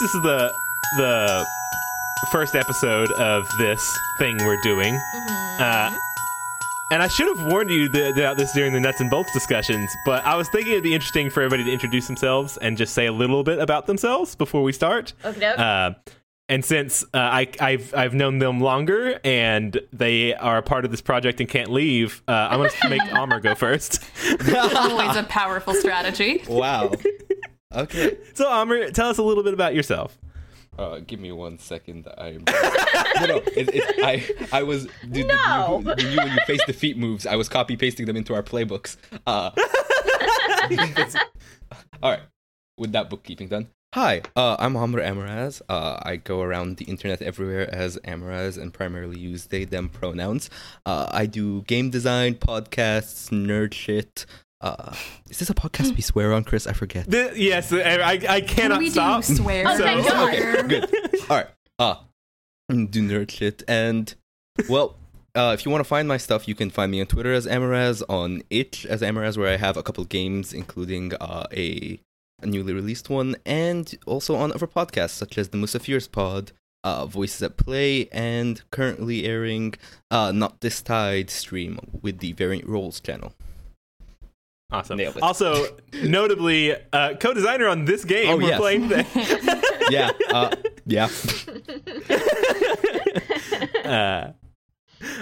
Okay, so since this is the the first episode of this thing we're doing, uh, and I should have warned you th- about this during the nuts and bolts discussions, but I was thinking it'd be interesting for everybody to introduce themselves and just say a little bit about themselves before we start. Okay. Uh, and since uh, I, I've I've known them longer and they are a part of this project and can't leave, uh, I'm going to make Amr go first. Always a powerful strategy. Wow. Okay. So Amr, tell us a little bit about yourself. Uh, give me one second. I'm no, no. It, it, I I was did, No. Did you, did you when you face defeat moves, I was copy pasting them into our playbooks. Uh, all right. With that bookkeeping done. Hi, uh, I'm Amr Ammourazz. Uh, I go around the internet everywhere as Ammourazz and primarily use they them pronouns. Uh, I do game design, podcasts, nerd shit. Uh, is this a podcast we swear on, Chris? I forget. Th- yes, I, I cannot we stop. do swear. Oh, thank God. Okay, good. All right. Uh, do nerd shit. And, well, uh, if you want to find my stuff, you can find me on Twitter as Ammourazz, on Itch as Ammourazz, where I have a couple games, including uh, a, a newly released one, and also on other podcasts, such as the Musafir's Pod, uh, Voices at Play, and currently airing uh, Not This Tide stream with the Variant Roles channel. Awesome. Nailed it. Also, notably, uh, co-designer on this game Oh, we're yes. playing today. Yeah. Uh, yeah. uh,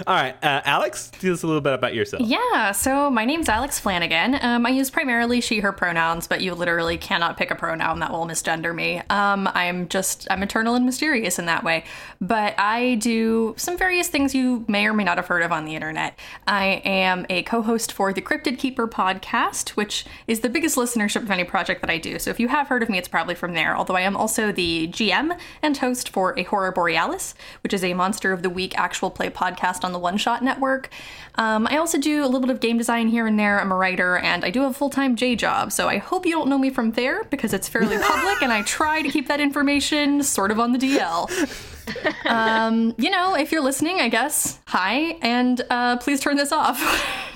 all right, uh, Alex, tell us a little bit about yourself. Yeah, so my name's Alex Flanigan. Um, I use primarily she, her pronouns, but you literally cannot pick a pronoun that will misgender me. Um, I'm just, I'm eternal and mysterious in that way. But I do some various things you may or may not have heard of on the internet. I am a co host for the Cryptid Keeper podcast, which is the biggest listenership of any project that I do. So if you have heard of me, it's probably from there. Although I am also the GM and host for A Horror Borealis, which is a Monster of the Week actual play podcast on the One Shot Network. Um, I also do a little bit of game design here and there. I'm a writer, and I do have a full time J job. So I hope you don't know me from there because it's fairly public, and I try to keep that information sort of on the DL. Um, you know, if you're listening, I guess, hi, and uh, please turn this off.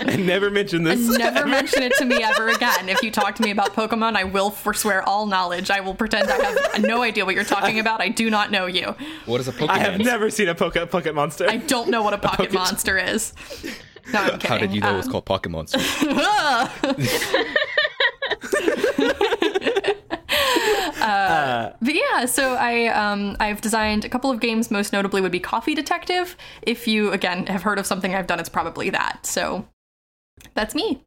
And never mention this. Never mention it to me ever again. If you talk to me about Pokemon, I will forswear all knowledge. I will pretend I have no idea what you're talking about. I do not know you. What is a Pokemon? I have never seen a pocket pocket monster. I don't know what a pocket monster is. No, I'm kidding. How did you know it was Um, called Pocket Monster? But yeah, so I um, I've designed a couple of games. Most notably would be Coffee Detective. If you again have heard of something I've done, it's probably that. So that's me.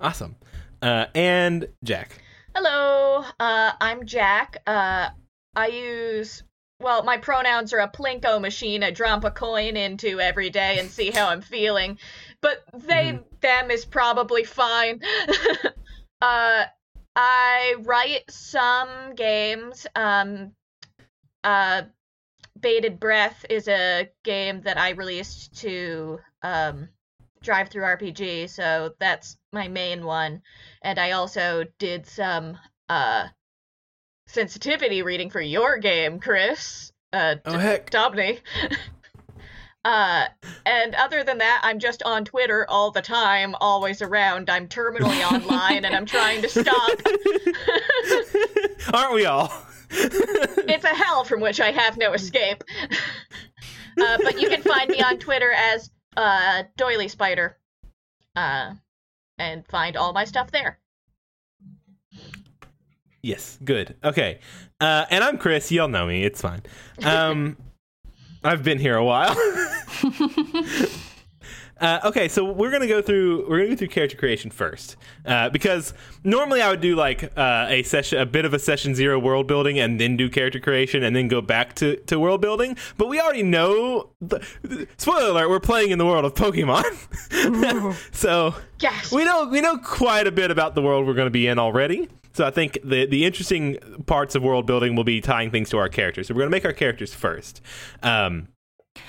awesome. Uh, and Jack. Hello, uh, I'm Jack. Uh, I use well, my pronouns are a plinko machine. I drop a coin into every day and see how I'm feeling. But they them is probably fine. uh, I write some games. Um, uh, Baited Breath is a game that I released to um, DriveThruRPG, so that's my main one. And I also did some uh, sensitivity reading for your game, Chris. Uh, Oh D- heck. Dobney. Uh, and other than that, I'm just on Twitter all the time, always around. I'm terminally online, and I'm trying to stop. Aren't we all? it's a hell from which I have no escape. uh, but you can find me on Twitter as uh, Doily Spider, uh, and find all my stuff there. yes, good. Okay. Uh, and I'm Chris. Y'all know me. It's fine. Um, I've been here a while. Uh, okay, so we're gonna go through we're gonna go through character creation first, uh, because normally I would do like uh, a session, a bit of a session zero world building, and then do character creation, and then go back to, to world building. But we already know. The, spoiler alert: We're playing in the world of Pokemon, so Yes. we know we know quite a bit about the world we're going to be in already. So I think the the interesting parts of world building will be tying things to our characters. So we're going to make our characters first. Um,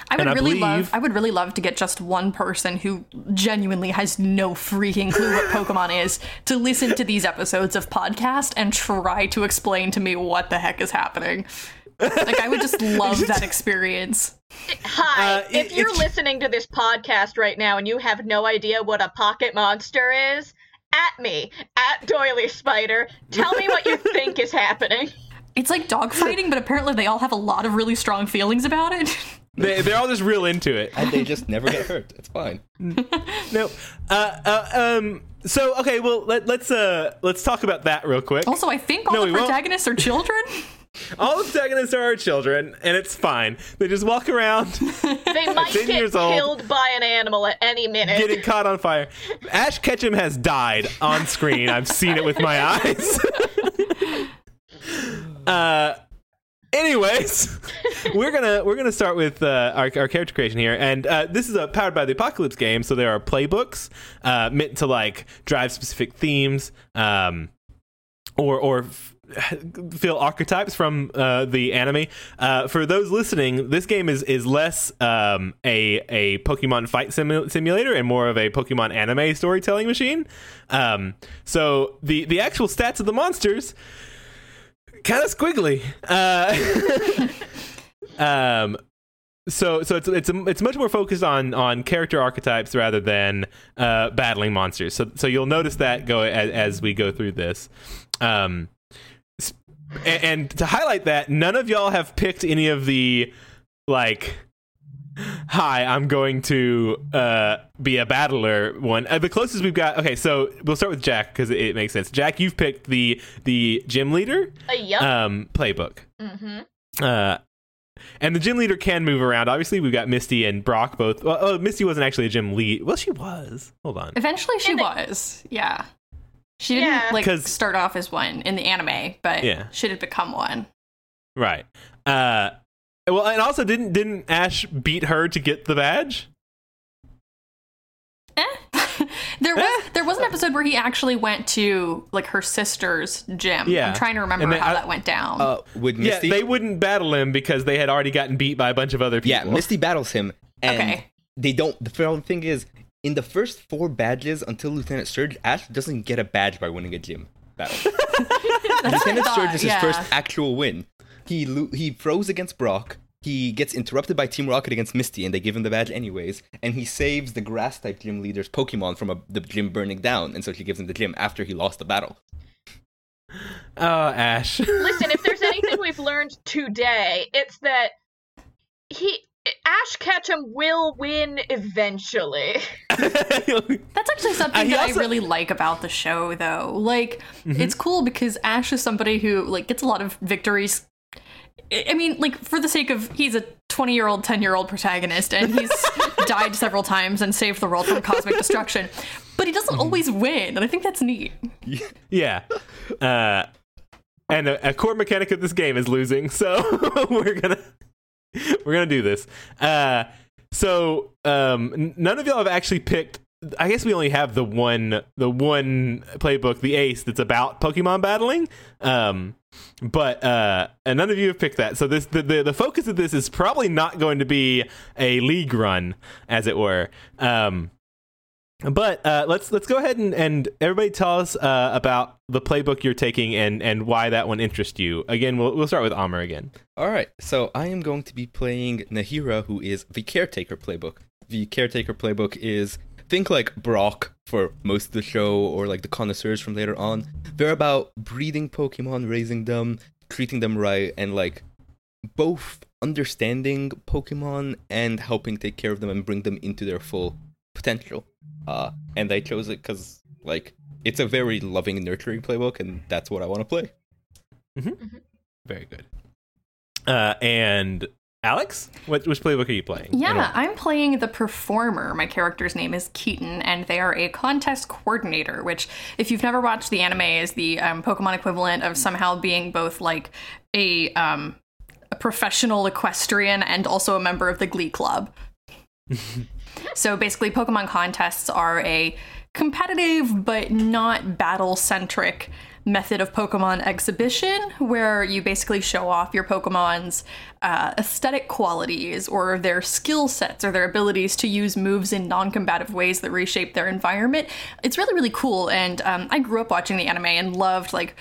I would I really believe- love I would really love to get just one person who genuinely has no freaking clue what Pokemon is to listen to these episodes of podcast and try to explain to me what the heck is happening. Like I would just love that experience. Hi. Uh, if you're it's- listening to this podcast right now and you have no idea what a pocket monster is, at me at Doily Spider. Tell me what you think is happening. It's like dogfighting, but apparently they all have a lot of really strong feelings about it. They, they're all just real into it. and they just never get hurt. It's fine. No. Uh, uh, um. So okay. Well, let, let's uh let's talk about that real quick. Also, I think all No, the we won't. protagonists are children. All the protagonists are our children, and it's fine. They just walk around, They might 10 get years old. killed by an animal at any minute. getting caught on fire. Ash Ketchum has died on screen. I've seen it with my eyes. uh. Anyways, we're gonna we're gonna start with uh, our, our character creation here, and uh, this is a powered by the Apocalypse game. So there are playbooks uh, meant to like drive specific themes, um, or or f- feel archetypes from uh, the anime. Uh, for those listening, this game is is less um, a a Pokemon fight simu- simulator and more of a Pokemon anime storytelling machine. Um, so the the actual stats of the monsters kind of squiggly. Uh, um, so so it's it's it's much more focused on on character archetypes rather than uh, battling monsters. So so you'll notice that go as, as we go through this. Um, and, and to highlight that, none of y'all have picked any of the like. Hi, I'm going to uh, be a battler. One, uh, the closest we've got. Okay, so we'll start with Jack because it, it makes sense. Jack, you've picked the the gym leader Uh, yup. um, playbook. hmm Uh, and the gym leader can move around. Obviously, we've got Misty and Brock both. Well, oh, Misty wasn't actually a gym lead. Well, she was. Hold on. Eventually, she And they- was. Yeah. She didn't Yeah. like 'Cause- start off as one in the anime, but Yeah. she did become one. Right. Uh, well, and also didn't didn't Ash beat her to get the badge? Eh. there was Eh. there was an episode where he actually went to like her sister's gym. Yeah. I'm trying to remember then how I- that went down. Uh, with Misty, Yeah, they wouldn't battle him because they had already gotten beat by a bunch of other people. yeah, Misty battles him, and Okay. they don't. The final thing is, in the first four badges until Lieutenant Surge, Ash doesn't get a badge by winning a gym battle. That's what I Lieutenant thought, Surge is his yeah. first actual win. He lo- he froze against Brock. He gets interrupted by Team Rocket against Misty, and they give him the badge anyways. And he saves the grass type gym leader's Pokemon from a, the gym burning down, and so she gives him the gym after he lost the battle. Oh, Ash. Listen, if there's anything we've learned today, it's that he Ash Ketchum will win eventually. That's actually something Uh, that also- I really like about the show, though. Like, Mm-hmm. it's cool because Ash is somebody who like gets a lot of victories. I I mean, like for the sake of he's a 20 year old, 10 year old protagonist, and he's died several times and saved the world from cosmic destruction, but he Mm-hmm. doesn't always win, and I think that's neat. yeah. Uh, and a, a core mechanic of this game is losing, so we're gonna we're gonna do this. Uh, so um, none of y'all have actually picked. I guess we only have the one the one playbook, the Ace, that's about Pokemon battling. Um, but uh, and none of you have picked that. So this the, the the focus of this is probably not going to be a league run, as it were. Um, but uh, let's let's go ahead and, and everybody tell us uh, about the playbook you're taking and, and why that one interests you. Again, we'll we'll start with Amr again. All right, so I am going to be playing Nahira, who is the Caretaker playbook. The Caretaker playbook is think like Brock for most of the show, or like the connoisseurs from later on. They're about breeding Pokemon, raising them, treating them right, and like both understanding Pokemon and helping take care of them and bring them into their full potential. Uh, and I chose it because like it's a very loving nurturing playbook, and that's what I want to play. Very good. Uh, and Alex, what which playbook are you playing? Yeah. I'm playing the performer. My character's name is Keaton, and they are a contest coordinator, which, if you've never watched the anime, is the um, Pokemon equivalent of somehow being both like a um, a professional equestrian and also a member of the Glee Club. so basically, Pokemon contests are a competitive but not battle centric method of Pokemon exhibition where you basically show off your Pokemon's uh, aesthetic qualities or their skill sets or their abilities to use moves in non combative ways that reshape their environment. It's really, really cool. And um, I grew up watching the anime and loved, like,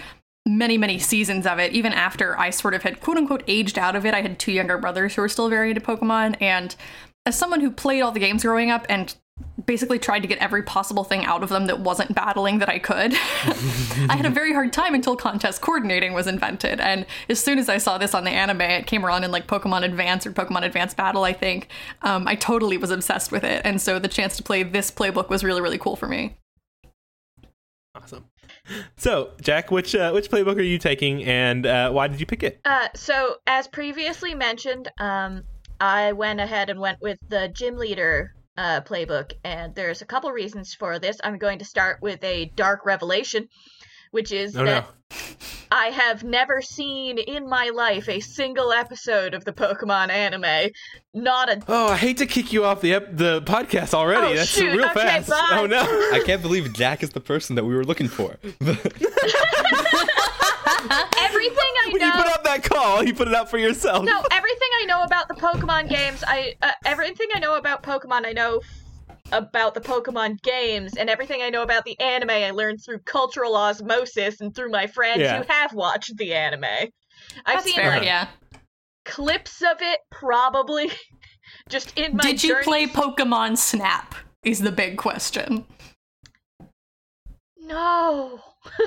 many, many seasons of it, even after I sort of had quote unquote aged out of it. I had two younger brothers who were still very into Pokemon. And as someone who played all the games growing up and basically tried to get every possible thing out of them that wasn't battling that I could. I had a very hard time until contest coordinating was invented. And as soon as I saw this on the anime, it came around in like Pokemon Advance or Pokemon Advance Battle, I think. Um, I totally was obsessed with it. And so the chance to play this playbook was really, really cool for me. Awesome. So, Jack, which uh, which playbook are you taking, and uh, why did you pick it? Uh, so as previously mentioned, um, I went ahead and went with the gym leader uh, playbook, and there's a couple reasons for this. I'm going to start with a dark revelation, which is Oh that no! I have never seen in my life a single episode of the Pokemon anime. Not a Oh, I hate to kick you off the ep- the podcast already. Oh, That's shoot. real Okay, fast. bye. Oh no! I can't believe Jack is the person that we were looking for. everything I When you know. put out that call, you put it out for yourself. No, everything I know about the Pokemon games, I uh, everything I know about Pokemon, I know about the Pokemon games, and everything I know about the anime, I learned through cultural osmosis and through my friends Yeah. who have watched the anime. I've That's seen fair, like yeah. clips of it, probably. Just in my Did you journey- play Pokemon Snap? Is the big question. No.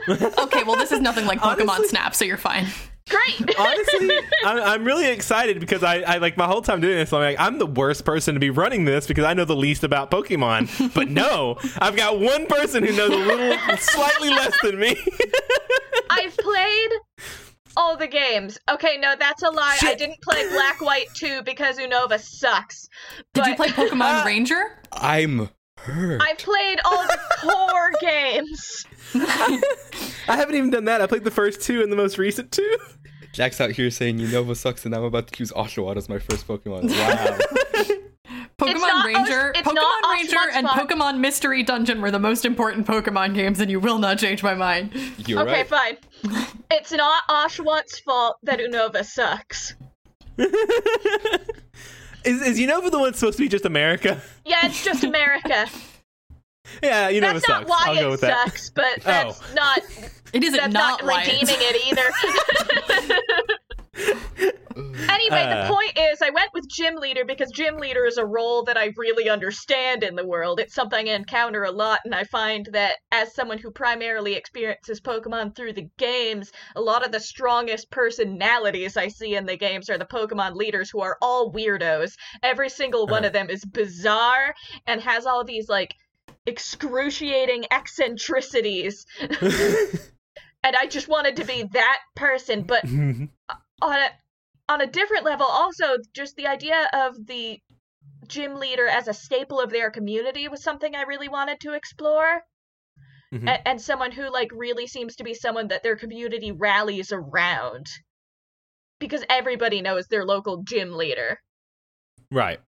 Okay, well, this is nothing like Pokemon Honestly- Snap, so you're fine. Great. Honestly, I'm, I'm really excited because I, I like my whole time doing this. I'm like, I'm the worst person to be running this because I know the least about Pokemon. But no, I've got one person who knows a little, slightly less than me. I've played all the games. Okay, no, that's a lie. I didn't play Black White 2 because Unova sucks. Did you play Pokemon ah. Ranger? I'm hurt. I've played all the core games. I haven't even done that. I played the first two and the most recent two. Jack's out here saying Unova sucks, and I'm about to choose Oshawott as my first Pokemon. Wow. Pokemon not- Ranger, it's Pokemon not Ranger, Oshawott and Spot. Pokemon Mystery Dungeon were the most important Pokemon games, and you will not change my mind. You're okay, right. fine. It's not Oshawott's fault that Unova sucks. Is, is Unova the one supposed to be just America? Yeah, it's just America. Yeah, Unova That's sucks. not why I'll go it with that. sucks, but oh. that's Oh. not It isn't that's not, not, why it's- redeeming it either. anyway, Uh. the point is, I went with gym leader because gym leader is a role that I really understand in the world. It's something I encounter a lot, and I find that as someone who primarily experiences Pokemon through the games, a lot of the strongest personalities I see in the games are the Pokemon leaders who are all weirdos. Every single one Uh-huh. of them is bizarre and has all these like excruciating eccentricities. and I just wanted to be that person, but on a on a different level also just the idea of the gym leader as a staple of their community was something I really wanted to explore. Mhm. A- and someone who like really seems to be someone that their community rallies around. Because everybody knows their local gym leader. Right.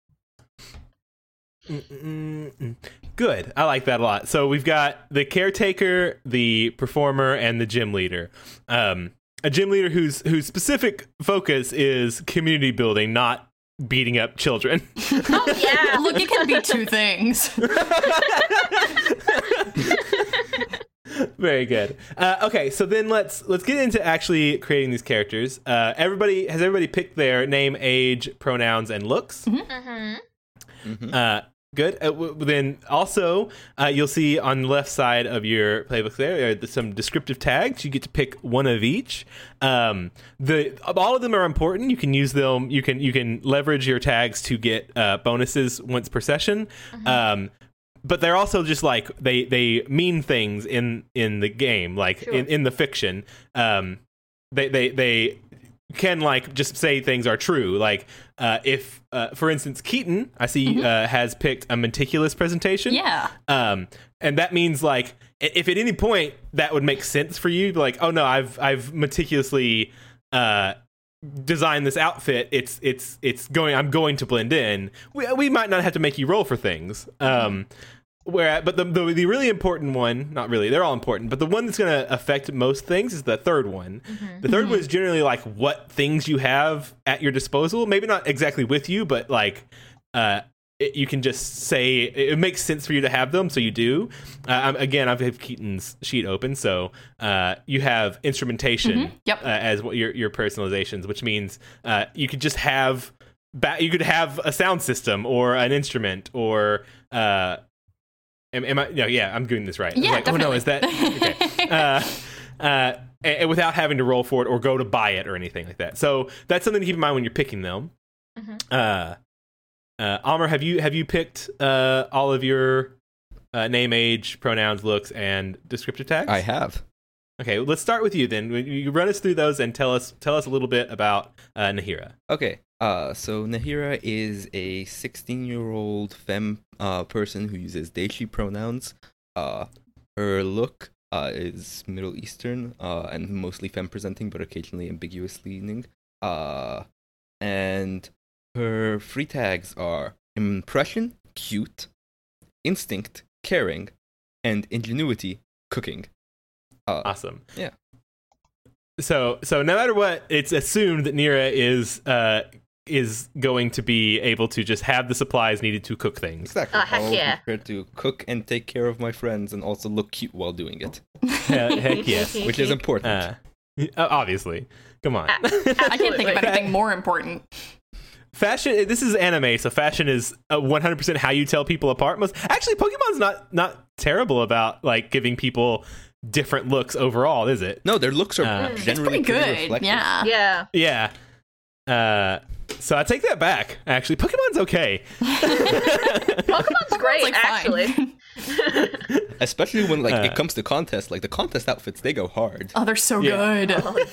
Mm-mm-mm. Good. I like that a lot. So we've got the caretaker, the performer, and the gym leader. Um, a gym leader whose whose specific focus is community building, not beating up children. Oh yeah. Look, it can be two things. Very good. Uh, okay, so then let's let's get into actually creating these characters. Uh, everybody has everybody picked their name, age, pronouns, and looks. hmm Uh, good. Uh, w- then also, uh, you'll see on the left side of your playbook there are the- some descriptive tags. You get to pick one of each. Um, the all of them are important. You can use them. You can you can leverage your tags to get uh, bonuses once per session. Um, but they're also just like they they mean things in in the game, like Sure. in, in the fiction. Um, they they they can like just say things are true. Like uh, if, uh, for instance, Keaton, I see uh, has picked a meticulous presentation. yeah. Um, and that means like if at any point that would make sense for you, like oh no, I've I've meticulously uh, designed this outfit. It's it's it's going. I'm going to blend in. We we might not have to make you roll for things. Um, where but the, the the really important one, not really, they're all important, but the one that's going to affect most things is the third one. The 3rd one is generally like what things you have at your disposal. Maybe not exactly with you, but like uh, it, you can just say it, it makes sense for you to have them, so you do. Uh, I'm, again, I have Keaton's sheet open, so uh, you have instrumentation Yep. uh, as what your your personalizations, which means uh, you could just have. Ba- you could have a sound system or an instrument or uh, Am, am I? No, yeah, I'm doing this right. Yeah, like, Oh no, is that okay? uh, uh, and, and without having to roll for it or go to buy it or anything like that. So that's something to keep in mind when you're picking them. Mhm. Uh, uh, Amr, have you have you picked uh, all of your uh, name, age, pronouns, looks, and descriptive tags? I have. Okay, let's start with you then. You- You run us through those and tell us tell us a little bit about uh, Nahira. Okay. Uh, so Nahira is a 16 year old femme uh, person who uses they she pronouns. Uh, her look uh, is Middle Eastern uh, and mostly femme presenting, but occasionally ambiguous leaning. Uh, and her free tags are impression, cute, instinct, caring, and ingenuity, cooking. Uh, Awesome. Yeah. So so no matter what, it's assumed that Nira is uh is going to be able to just have the supplies needed to cook things. Exactly. Oh, heck I'll yeah. be prepared to cook and take care of my friends and also look cute while doing it, Heck, heck yes. which is important. Uh, uh, obviously. Come on. I can't think of anything more important. fashion this is anime so fashion is uh, 100% how you tell people apart most actually pokemon's not not terrible about like giving people different looks overall is it no, their looks are Uh, It's generally pretty good. reflective. Yeah. Yeah. yeah uh so i take that back actually pokemon's okay Pokemon's great, like, actually. Especially when like Uh. it comes to contests, like the contest outfits, they go hard. Oh, they're so Yeah. good.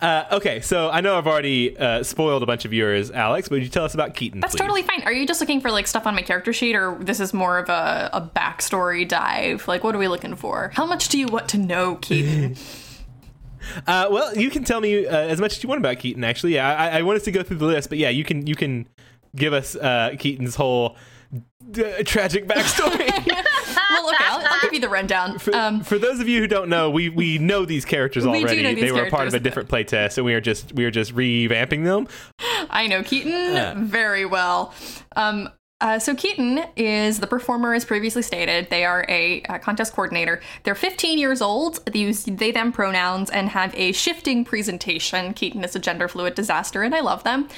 uh, okay so i know i've already uh, spoiled a bunch of yours alex but would you tell us about keaton That's please? totally fine. Are you just looking for like stuff on my character sheet, or this is more of a, a backstory dive? Like, what are we looking for? How much do you want to know, Keaton? Uh, well, you can tell me uh, as much as you want about Keaton. Actually, yeah, I, I want us to go through the list, but yeah, you can you can give us uh, Keaton's whole uh, tragic backstory. well, okay, I'll, I'll give you the rundown. For, Um, for those of you who don't know, we we know these characters We do already. know these they were part of a different playtest, and we are just we are just revamping them. I know Keaton very well. Um, uh, so Keaton is the performer, as previously stated. They are a, uh contest coordinator. They're 15 years old. They use they them pronouns and have a shifting presentation. Keaton is a gender fluid disaster, and I love them.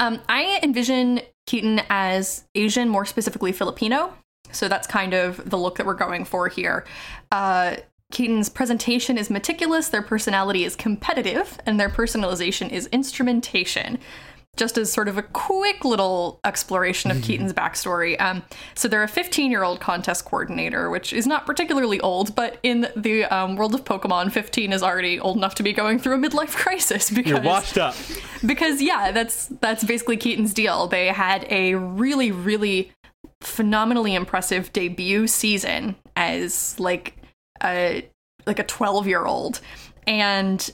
Um, I envision Keaton as Asian, more specifically Filipino. So that's kind of the look that we're going for here. Uh, Keaton's presentation is meticulous, their personality is competitive, and their personalization is instrumentation. Just as sort of a quick little exploration of Keaton's backstory. Um, so they're a 15 year old contest coordinator, which is not particularly old, but in the um, world of Pokemon, 15 is already old enough to be going through a midlife crisis because You're washed up. because yeah, that's that's basically Keaton's deal. They had a really really phenomenally impressive debut season as like a like a 12 year old and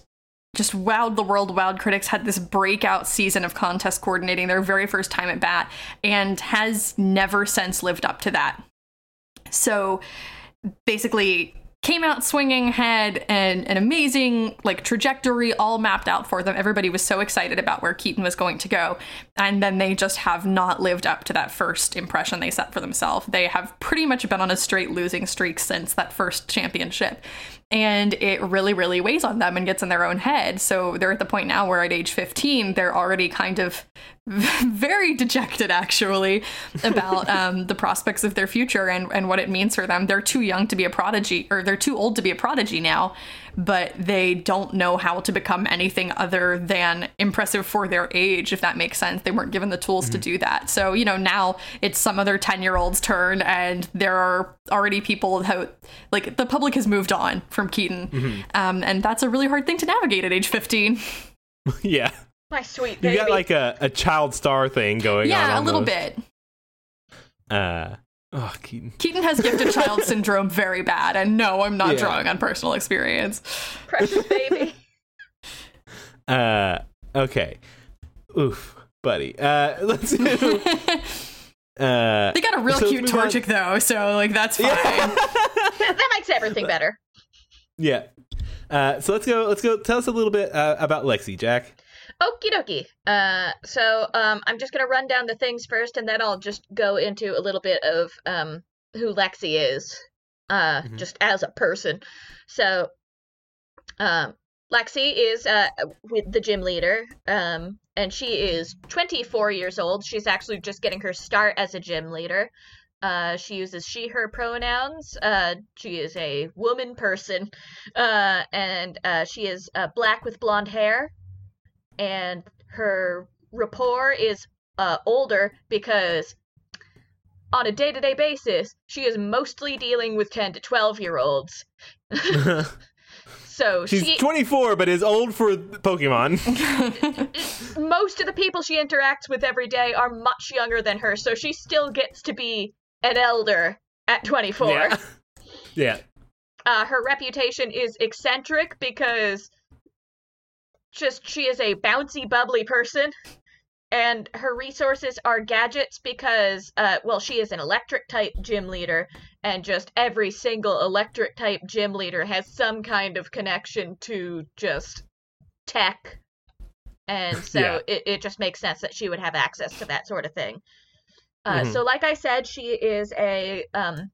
just wowed the world. Wowed critics had this breakout season of contest coordinating their very first time at bat and has never since lived up to that. So basically came out swinging had an, an amazing like trajectory all mapped out for them. Everybody was so excited about where keaton was going to go and then they just have not lived up to that first impression they set for themselves. They have pretty much been on a straight losing streak since that first championship and it really really weighs on them and gets in their own head. So they're at the point now where at age 15 they're already kind of very dejected actually about um, the prospects of their future and, and what it means for them. They're too young to be a prodigy or they're too old to be a prodigy now but they don't know how to become anything other than impressive for their age if that makes sense. They weren't given the tools to do that. So you know now it's some other 10 year old's turn and there are already people who like the public has moved on from keaton. Um, and that's a really hard thing to navigate at age 15 yeah, My sweet you got like a, a child star thing going on. yeah a little bit Uh, oh, Keaton. Keaton has gifted child syndrome very bad, and no, I'm not Yeah. drawing on personal experience. Precious baby. Uh, okay. Oof, buddy. Uh, let's do. Uh, They got a real So cute let's move on. Torchic though, so like that's fine. that, that makes everything better. yeah. Uh, so let's go. Let's go. Tell us a little bit uh, about Lexi, Jack. Okie dokie. Uh, so um, I'm just gonna run down the things first, and then I'll just go into a little bit of um who Lexi is, uh, Mhm. just as a person. So, um, Lexi is uh with the gym leader. Um, and she is 24 years old. She's actually just getting her start as a gym leader. Uh, she uses she, her pronouns. Uh, she is a woman person, uh, and uh, she is uh, black with blonde hair. And her rapport is uh, older because on a day to day basis, she is mostly dealing with 10 to 12 year olds. so She's she, 24, but is old for Pokemon. most of the people she interacts with every day are much younger than her, so she still gets to be an elder at 24. yeah. Yeah. Uh, her reputation is eccentric because just she is a bouncy, bubbly person. And her resources are gadgets because, uh, well, she is an electric type gym leader, and just every single electric type gym leader has some kind of connection to just tech. And so Yeah. it, it just makes sense that she would have access to that sort of thing. Uh, Mhm. So, like I said, she is a um,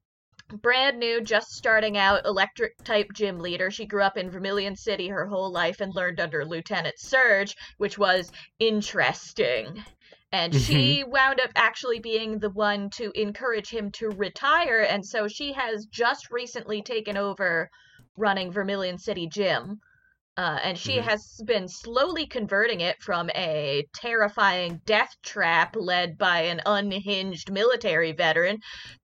brand new, just starting out electric type gym leader. She grew up in Vermilion City her whole life and learned under Lieutenant Surge, which was interesting. And she mm-hmm. wound up actually being the one to encourage him to retire, and so she has just recently taken over running Vermilion City Gym. Uh, and she Mhm. has been slowly converting it from a terrifying death trap led by an unhinged military veteran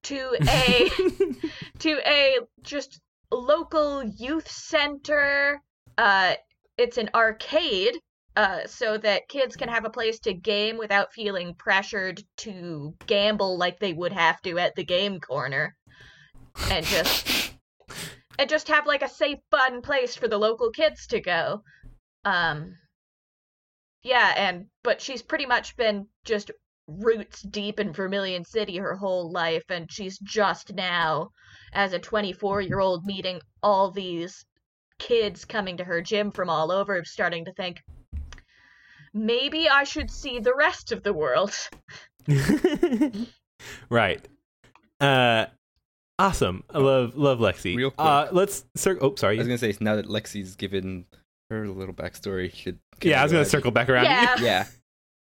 to a to a just local youth center. Uh, it's an arcade, uh, so that kids can have a place to game without feeling pressured to gamble like they would have to at the game corner, and just and just have like a safe, fun place for the local kids to go. Um, yeah, and but she's pretty much been just roots deep in Vermilion City her whole life, and she's just now, as a 24 year old, meeting all these kids coming to her gym from all over, starting to think, maybe I should see the rest of the world. right. Uh, awesome. I love love Lexi. Real quick. Uh, let's circle. Oh, sorry. I was gonna say now that Lexi's given her little backstory, should yeah, I was gonna circle back around. Yeah. Yeah.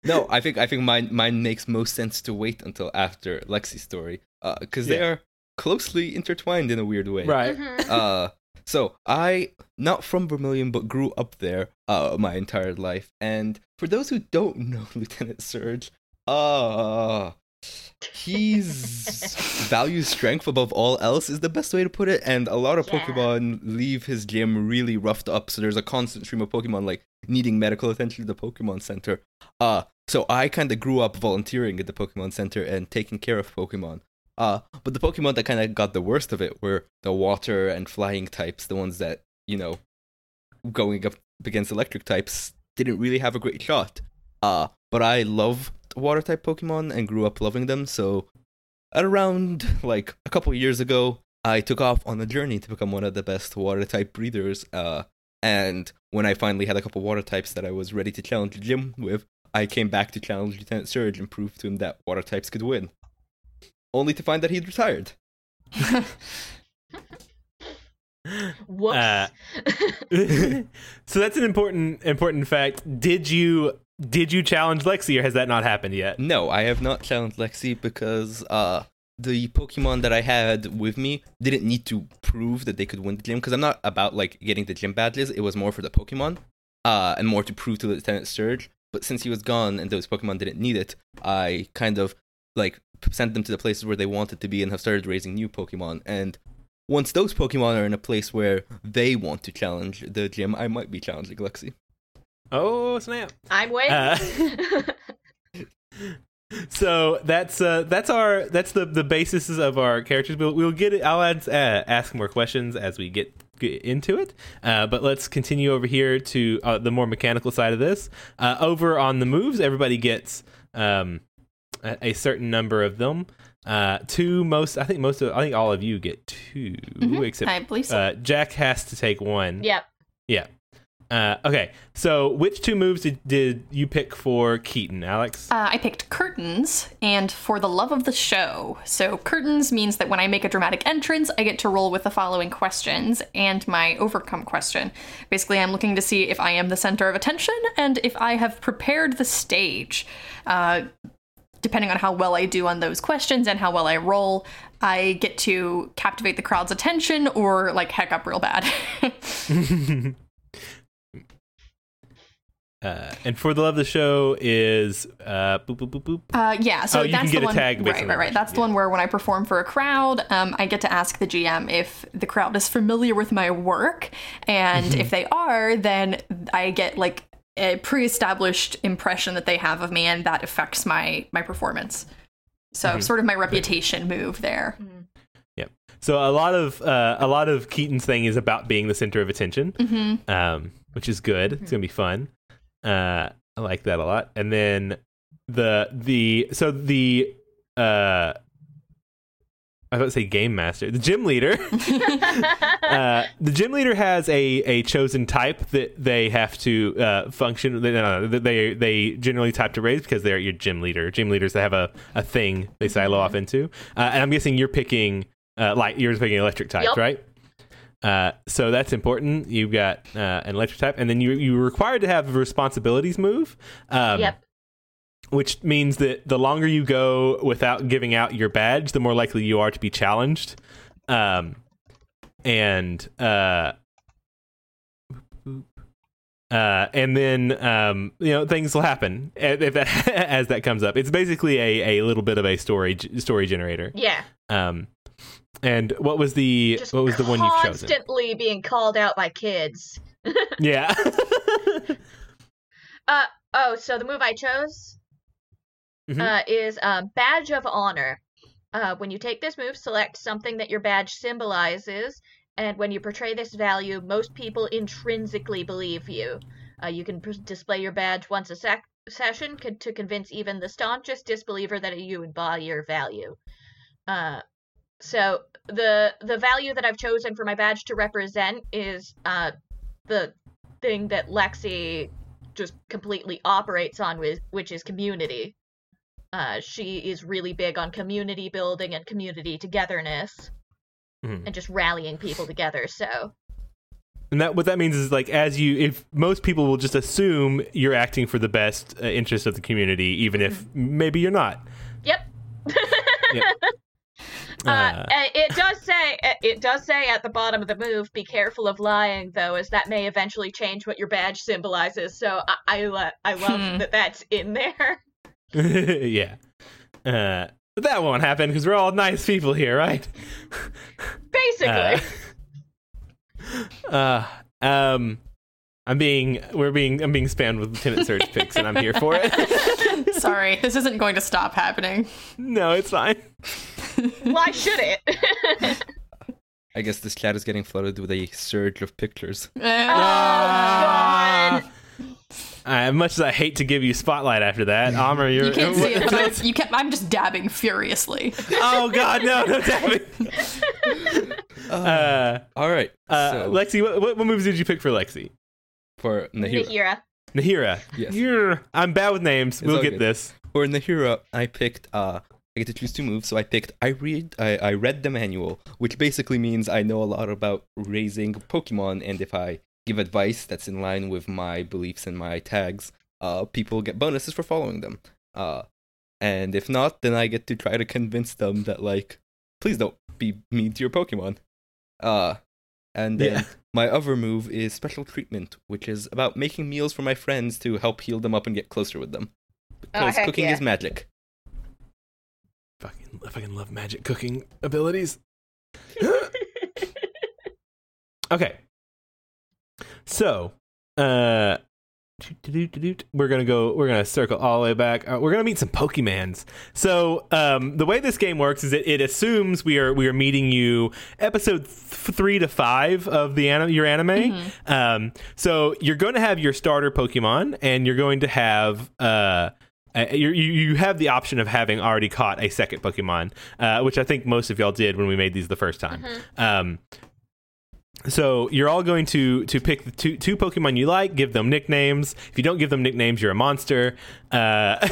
No, I think I think mine mine makes most sense to wait until after Lexi's story, because they Yeah. are closely intertwined in a weird way. Right. Mhm. uh so i not from vermilion but grew up there uh my entire life and for those who don't know lieutenant surge uh he's values strength above all else is the best way to put it and a lot of Yeah. pokemon leave his gym really roughed up so there's a constant stream of pokemon like needing medical attention at the pokemon center uh so i kind of grew up volunteering at the pokemon center and taking care of pokemon uh, but the Pokemon that kind of got the worst of it were the water and flying types, the ones that, you know, going up against electric types didn't really have a great shot. Uh, but I love water type Pokemon and grew up loving them, so at around like a couple years ago, I took off on a journey to become one of the best water type breeders. Uh, and when I finally had a couple water types that I was ready to challenge the gym with, I came back to challenge Lieutenant Surge and prove to him that water types could win. Only to find that he'd retired. Whoops. Uh, so that's an important important fact. Did you did you challenge Lexi, or has that not happened yet? No, I have not challenged Lexi because uh the Pokemon that I had with me didn't need to prove that they could win the gym because I'm not about like getting the gym badges. It was more for the Pokemon, uh, and more to prove to Lieutenant Surge. But since he was gone and those Pokemon didn't need it, I kind of like sent them to the places where they wanted to be and have started raising new Pokemon. And once those Pokemon are in a place where they want to challenge the gym, I might be challenging Lexi. Oh snap! I'm waiting. Uh, so that's uh, that's our that's the the basis of our characters. We'll, we'll get it. I'll add, uh, ask more questions as we get, get into it. Uh, but let's continue over here to uh, the more mechanical side of this. Uh, over on the moves, everybody gets um, a, a certain number of them. Uh, two most, I think most of, I think all of you get 2 Mhm. except I believe so. uh, Jack has to take one. yep. Yeah. Uh, okay, so which two moves did, did you pick for Keaton, Alex? Uh, I picked curtains and for the love of the show. So, curtains means that when I make a dramatic entrance, I get to roll with the following questions and my overcome question. Basically, I'm looking to see if I am the center of attention and if I have prepared the stage. Uh, depending on how well I do on those questions and how well I roll, I get to captivate the crowd's attention or like heck up real bad. Uh, and for the love of the show is uh, boop boop boop boop. Uh, yeah, so Oh, you that's can get the a one. tag right, right, right. That's the one where when I perform for a crowd, um, I get to ask the GM if the crowd is familiar with my work, and Mm-hmm. if they are, then I get like a pre-established impression that they have of me, and that affects my my performance. So Mm-hmm. sort of my reputation move there. Yep. So a lot of uh, a lot of Keaton's thing is about being the center of attention, um, which is good. It's gonna be fun. Uh, I like that a lot. And then the the so the uh, I to say game master, the gym leader. uh, the gym leader has a, a chosen type that they have to uh, function. They, no, they they generally type to raise because they're your gym leader. Gym leaders they have a, a thing they silo off into. Uh, and I'm guessing you're picking uh, like you're picking electric types, Yep. right? Uh, so that's important. You've got uh, an electric type, and then you you're required to have responsibilities move. Um, Yep. which means that the longer you go without giving out your badge, the more likely you are to be challenged. Um, and uh, uh, and then um, you know things will happen if that, as that comes up. It's basically a, a little bit of a story story generator. Yeah. Um, and what was the Just what was the one you've chosen? constantly being called out by kids. Yeah. Uh oh, so the move I chose Mhm. uh, is uh, Badge of Honor. Uh, when you take this move, select something that your badge symbolizes, and when you portray this value, most people intrinsically believe you. Uh, you can pr- display your badge once a sec- session co- to convince even the staunchest disbeliever that you embody your value. Uh, so the the value that I've chosen for my badge to represent is uh, the thing that Lexi just completely operates on with which is community. Uh, she is really big on community building and community togetherness Mhm. and just rallying people together. So And that what that means is like as you if most people will just assume you're acting for the best uh, interest of the community even if Mm-hmm. maybe you're not. yep. Yep. Uh, Uh, it does say it does say at the bottom of the move, be careful of lying, though, as that may eventually change what your badge symbolizes. So I I, lo- I love Hmm. that that's in there. yeah. Uh, but that won't happen because we're all nice people here, right? Basically, Uh, uh, um, I'm being we're being I'm being spammed with Lieutenant Surge picks and I'm here for it. Sorry, this isn't going to stop happening. no, it's fine. Why should it? I guess this chat is getting flooded with a surge of pictures. Eh. Ah. Uh, much as I hate to give you spotlight after that, Amr, you're You can't see it, but I, you kept, I'm just dabbing furiously. oh God, no, no, dabbing. it. Uh, All right. uh, so Lexi, what, what what moves did you pick for Lexi? for Nahira, Nahira. Nahira. Yes. You're, I'm bad with names. we'll all get good. this. for Nahira, I picked. Uh, I get to choose two moves, so I picked. I read. I, I read the manual, which basically means I know a lot about raising Pokemon, and if I give advice that's in line with my beliefs and my tags, uh, people get bonuses for following them. Uh, and if not, then I get to try to convince them that like, please don't be mean to your Pokemon. Uh, and then Yeah. my other move is special treatment, which is about making meals for my friends to help heal them up and get closer with them. Because heck cooking yeah. is magic. Fucking, I fucking love magic cooking abilities. okay. So, uh, we're gonna go. We're gonna circle all the way back. Uh, we're gonna meet some Pokemans. So, um, the way this game works is that it assumes we are we are meeting you episode th- three to five of the anim- your anime. Um, so you're going to have your starter Pokemon, and you're going to have uh. Uh, you you have the option of having already caught a second Pokemon, uh, which I think most of y'all did when we made these the first time. Um, so you're all going to to pick the two two Pokemon you like, give them nicknames. If you don't give them nicknames, you're a monster. Uh,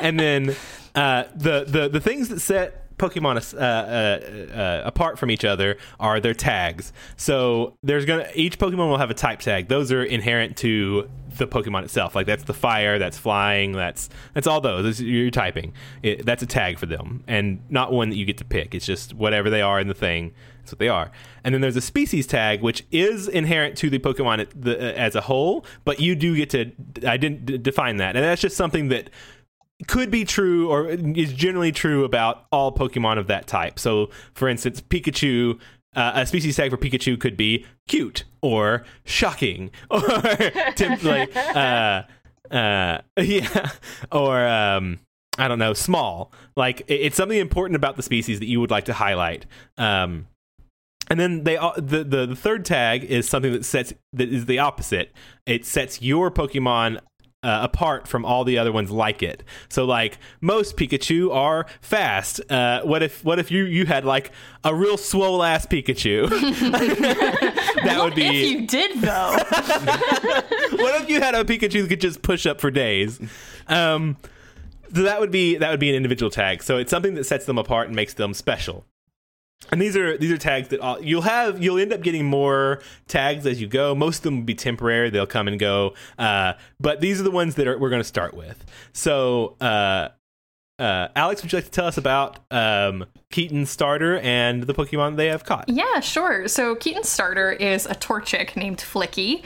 and then uh, the the the things that set Pokemon uh, uh, uh, apart from each other are their tags. So there's gonna each Pokemon will have a type tag. Those are inherent to the Pokemon itself. Like that's the fire, that's flying, that's that's all those. That's, you're typing. It, that's a tag for them, and not one that you get to pick. It's just whatever they are in the thing. That's what they are. And then there's a species tag, which is inherent to the Pokemon the, uh, as a whole, but you do get to. I didn't d- define that, and that's just something that could be true or is generally true about all Pokemon of that type. So, for instance, Pikachu, uh, a species tag for Pikachu could be cute or shocking or temp- like, uh, uh, yeah, or um, I don't know, small. Like it- it's something important about the species that you would like to highlight. Um, and then they the, the the third tag is something that sets that is the opposite. It sets your Pokemon uh, apart from all the other ones like it. So like most Pikachu are fast. Uh, what if what if you you had like a real swole ass Pikachu? that would be. If you did though, what if you had a Pikachu that could just push up for days? Um, so that would be that would be an individual tag. So it's something that sets them apart and makes them special. And these are these are tags that all, you'll have. You'll end up getting more tags as you go. Most of them will be temporary; they'll come and go. Uh, but these are the ones that are, we're going to start with. So, uh, uh, Alex, would you like to tell us about um, Keaton's starter and the Pokemon they have caught? yeah, sure. So Keaton's starter is a Torchic named Flicky.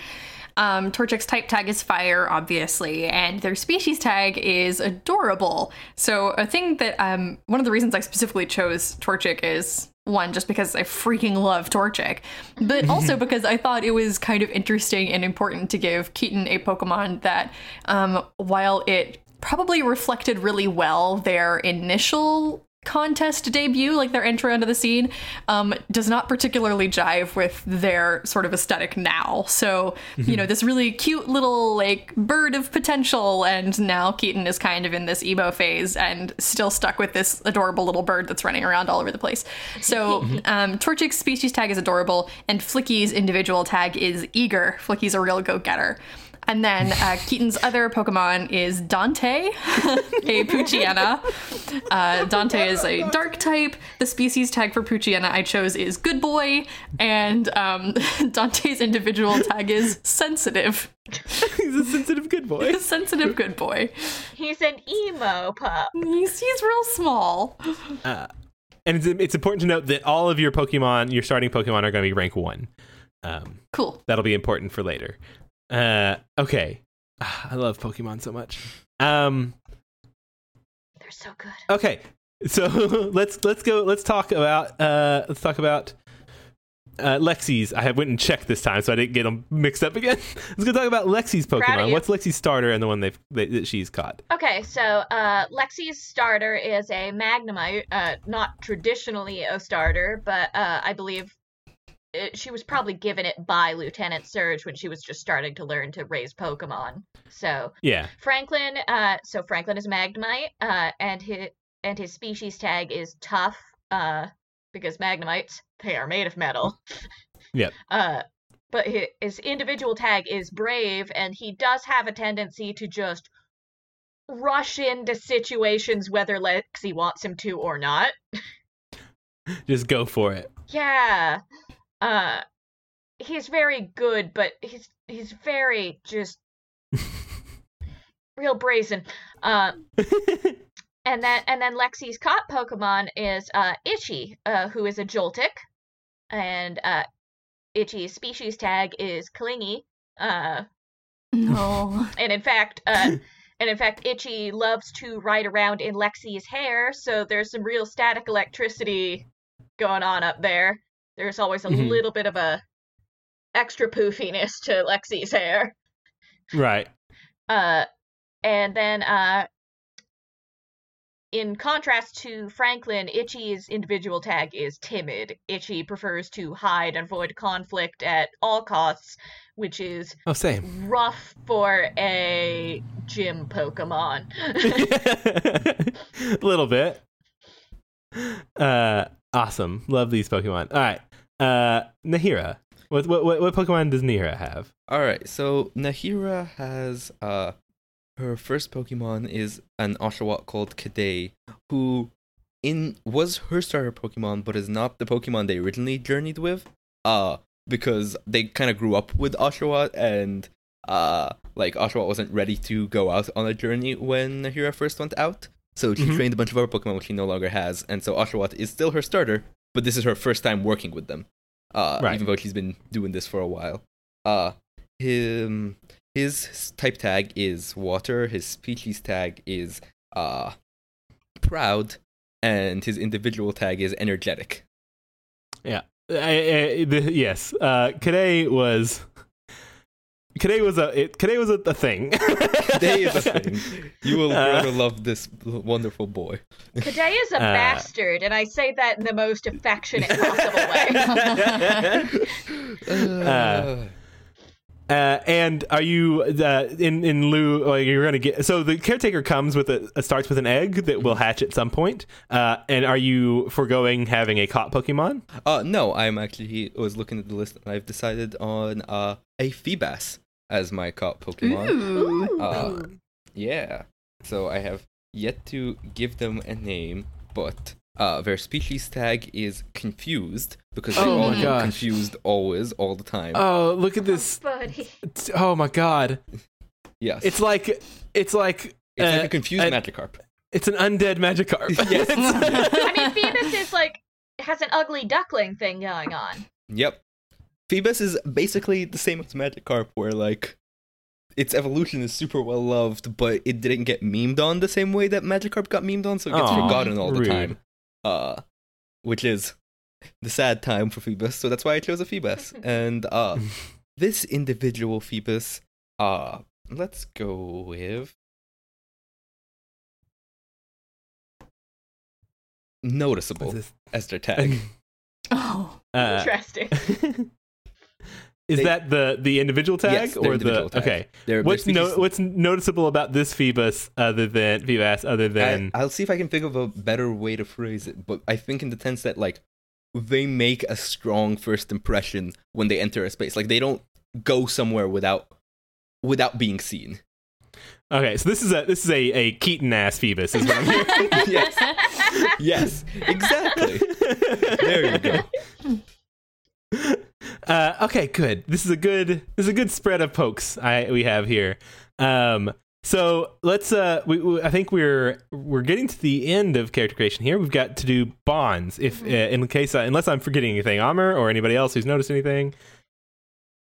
Um, Torchic's type tag is fire, obviously, and their species tag is adorable. So a thing that um, one of the reasons I specifically chose Torchic is one, just because I freaking love Torchic, but also because I thought it was kind of interesting and important to give Keaton a Pokemon that, um, while it probably reflected really well their initial contest debut, like their entry into the scene, um, does not particularly jive with their sort of aesthetic now. So, you know, this really cute little like bird of potential, and now Keaton is kind of in this emo phase and still stuck with this adorable little bird that's running around all over the place. So, um, Torchic's species tag is adorable, and Flicky's individual tag is eager. Flicky's a real go getter. And then uh, Keaton's other Pokemon is Dante, a Poochyena. Uh, Dante is a dark type. The species tag for Poochyena I chose is Good Boy, and um, Dante's individual tag is Sensitive. He's a sensitive good boy. He's a sensitive Good Boy. He's an emo pup. He's, he's real small. and it's, it's important to note that all of your Pokemon, your starting Pokemon, are going to be rank one. Um, Cool. that'll be important for later. Uh, okay, I love Pokemon so much. Um, They're so good. okay, so let's let's go. Let's talk about uh, let's talk about uh, Lexi's. I went and checked this time, so I didn't get them mixed up again. let's go talk about Lexi's Pokemon. What's Lexi's starter and the one they've they, that she's caught? Okay, so uh, Lexi's starter is a Magnemite. Uh, not traditionally a starter, but uh, I believe it, she was probably given it by Lieutenant Surge when she was just starting to learn to raise Pokemon. So Yeah, Franklin, uh, so Franklin is Magnemite, uh, and his and his species tag is tough, uh, because Magnemites they are made of metal. Yep. Uh, but hi- his individual tag is brave, and he does have a tendency to just rush into situations whether Lexi wants him to or not. just go for it. Yeah. Uh he's very good, but he's he's very just real brazen. Uh and then and then Lexi's caught Pokemon is uh Itchy, uh who is a Joltik. And uh Itchy's species tag is clingy. Uh No. and in fact, uh, and in fact, Itchy loves to ride around in Lexi's hair, so there's some real static electricity going on up there. There's always a Mhm. little bit of a extra poofiness to Lexi's hair. Right. Uh, and then, uh, in contrast to Franklin, Itchy's individual tag is timid. Itchy prefers to hide and avoid conflict at all costs, which is Oh, same. rough for a gym Pokemon. a little bit. Uh, awesome. Love these Pokemon. All right. Uh, Nahira. What, what what what Pokemon does Nahira have? All right, so Nahira has uh her first Pokemon is an Oshawott called Kadei, who in was her starter Pokemon, but is not the Pokemon they originally journeyed with. Uh, because they kind of grew up with Oshawott, and uh, like Oshawott wasn't ready to go out on a journey when Nahira first went out. So she Mhm. trained a bunch of other Pokemon which she no longer has, and so Oshawott is still her starter, but this is her first time working with them. Uh, Right. even though he's been doing this for a while. Uh, him his type tag is water. His species tag is uh proud, and his individual tag is energetic. I, I, the, yes, uh, Kadei was. Kadei was a it, Kadei was a, a thing. Kadei is a thing. You will Uh, grow to love this wonderful boy. Kadei is a Uh. bastard, and I say that in the most affectionate possible way. Uh, Uh, and are you uh, in in lieu? Or you're gonna get so the caretaker comes with a, a starts with an egg that will hatch at some point. Uh, and are you foregoing having a caught Pokemon? uh, no, I'm actually was looking at the list and I've decided on uh a Feebas as my caught Pokemon. Ooh. Uh, yeah. So I have yet to give them a name, but uh, their species tag is confused because they're Oh all gosh. confused always, all the time. Oh, look at this! Buddy. Oh my God! yes. It's like it's like It's like uh, a confused uh, Magikarp. It's an undead Magikarp. Yes. I mean, Feebas is like has an ugly duckling thing going on. Yep. Feebas is basically the same as Magikarp, where like its evolution is super well loved, but it didn't get memed on the same way that Magikarp got memed on, so it gets Aw, forgotten all the rude. time. Uh, which is the sad time for Feebas. So that's why I chose a Feebas. and uh, this individual Feebas, uh, let's go with noticeable What's this? as their tag. Oh. Uh, Interesting. Is They- that the the individual tag Yes, or individual the tag. okay? Their What's no, what's noticeable about this Feebas other than Feebas other than I, I'll see if I can think of a better way to phrase it, but I think in the sense that like they make a strong first impression when they enter a space. Like they don't go somewhere without without being seen. okay? So this is a this is a a Keaton ass Feebas is what I'm hearing. yes. Yes, exactly. there you go. Uh, okay, good. This is a good this is a good spread of pokes I we have here. Um, so let's uh, we, we, I think we're we're getting to the end of character creation here. We've got to do bonds. If uh, in case I, unless I'm forgetting anything, Amr or anybody else who's noticed anything.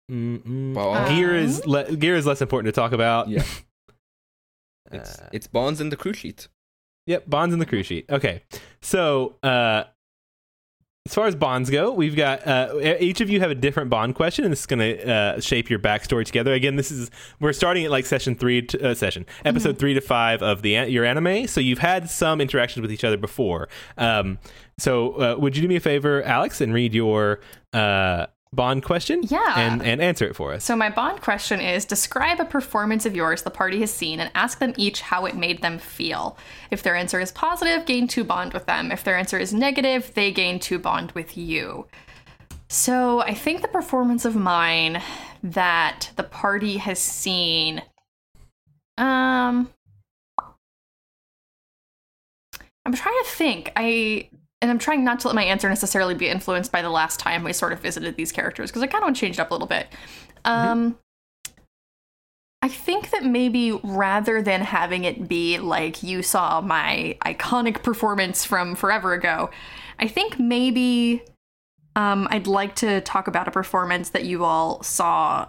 Gear is le- gear is less important to talk about. Yeah. It's Uh, it's bonds in the crew sheet. Yep, bonds in the crew sheet. Okay, so uh, as far as bonds go, we've got uh, each of you have a different bond question, and this is going to uh, shape your backstory together. Again, this is we're starting at like session three, to, uh, session episode three to five of the your anime. So you've had some interactions with each other before. Um, so uh, would you do me a favor, Alex, and read your uh, bond question? Yeah. and and answer it for us. So, my bond question is describe a performance of yours the party has seen and ask them each how it made them feel. If their answer is positive, gain two bond with them. If their answer is negative, they gain two bond with you. So, I think the performance of mine that the party has seen. Um. I'm trying to think. I and I'm trying not to let my answer necessarily be influenced by the last time we sort of visited these characters because I kind of want to change it up a little bit. Um, I think that maybe rather than having it be like you saw my iconic performance from forever ago, I think maybe um, I'd like to talk about a performance that you all saw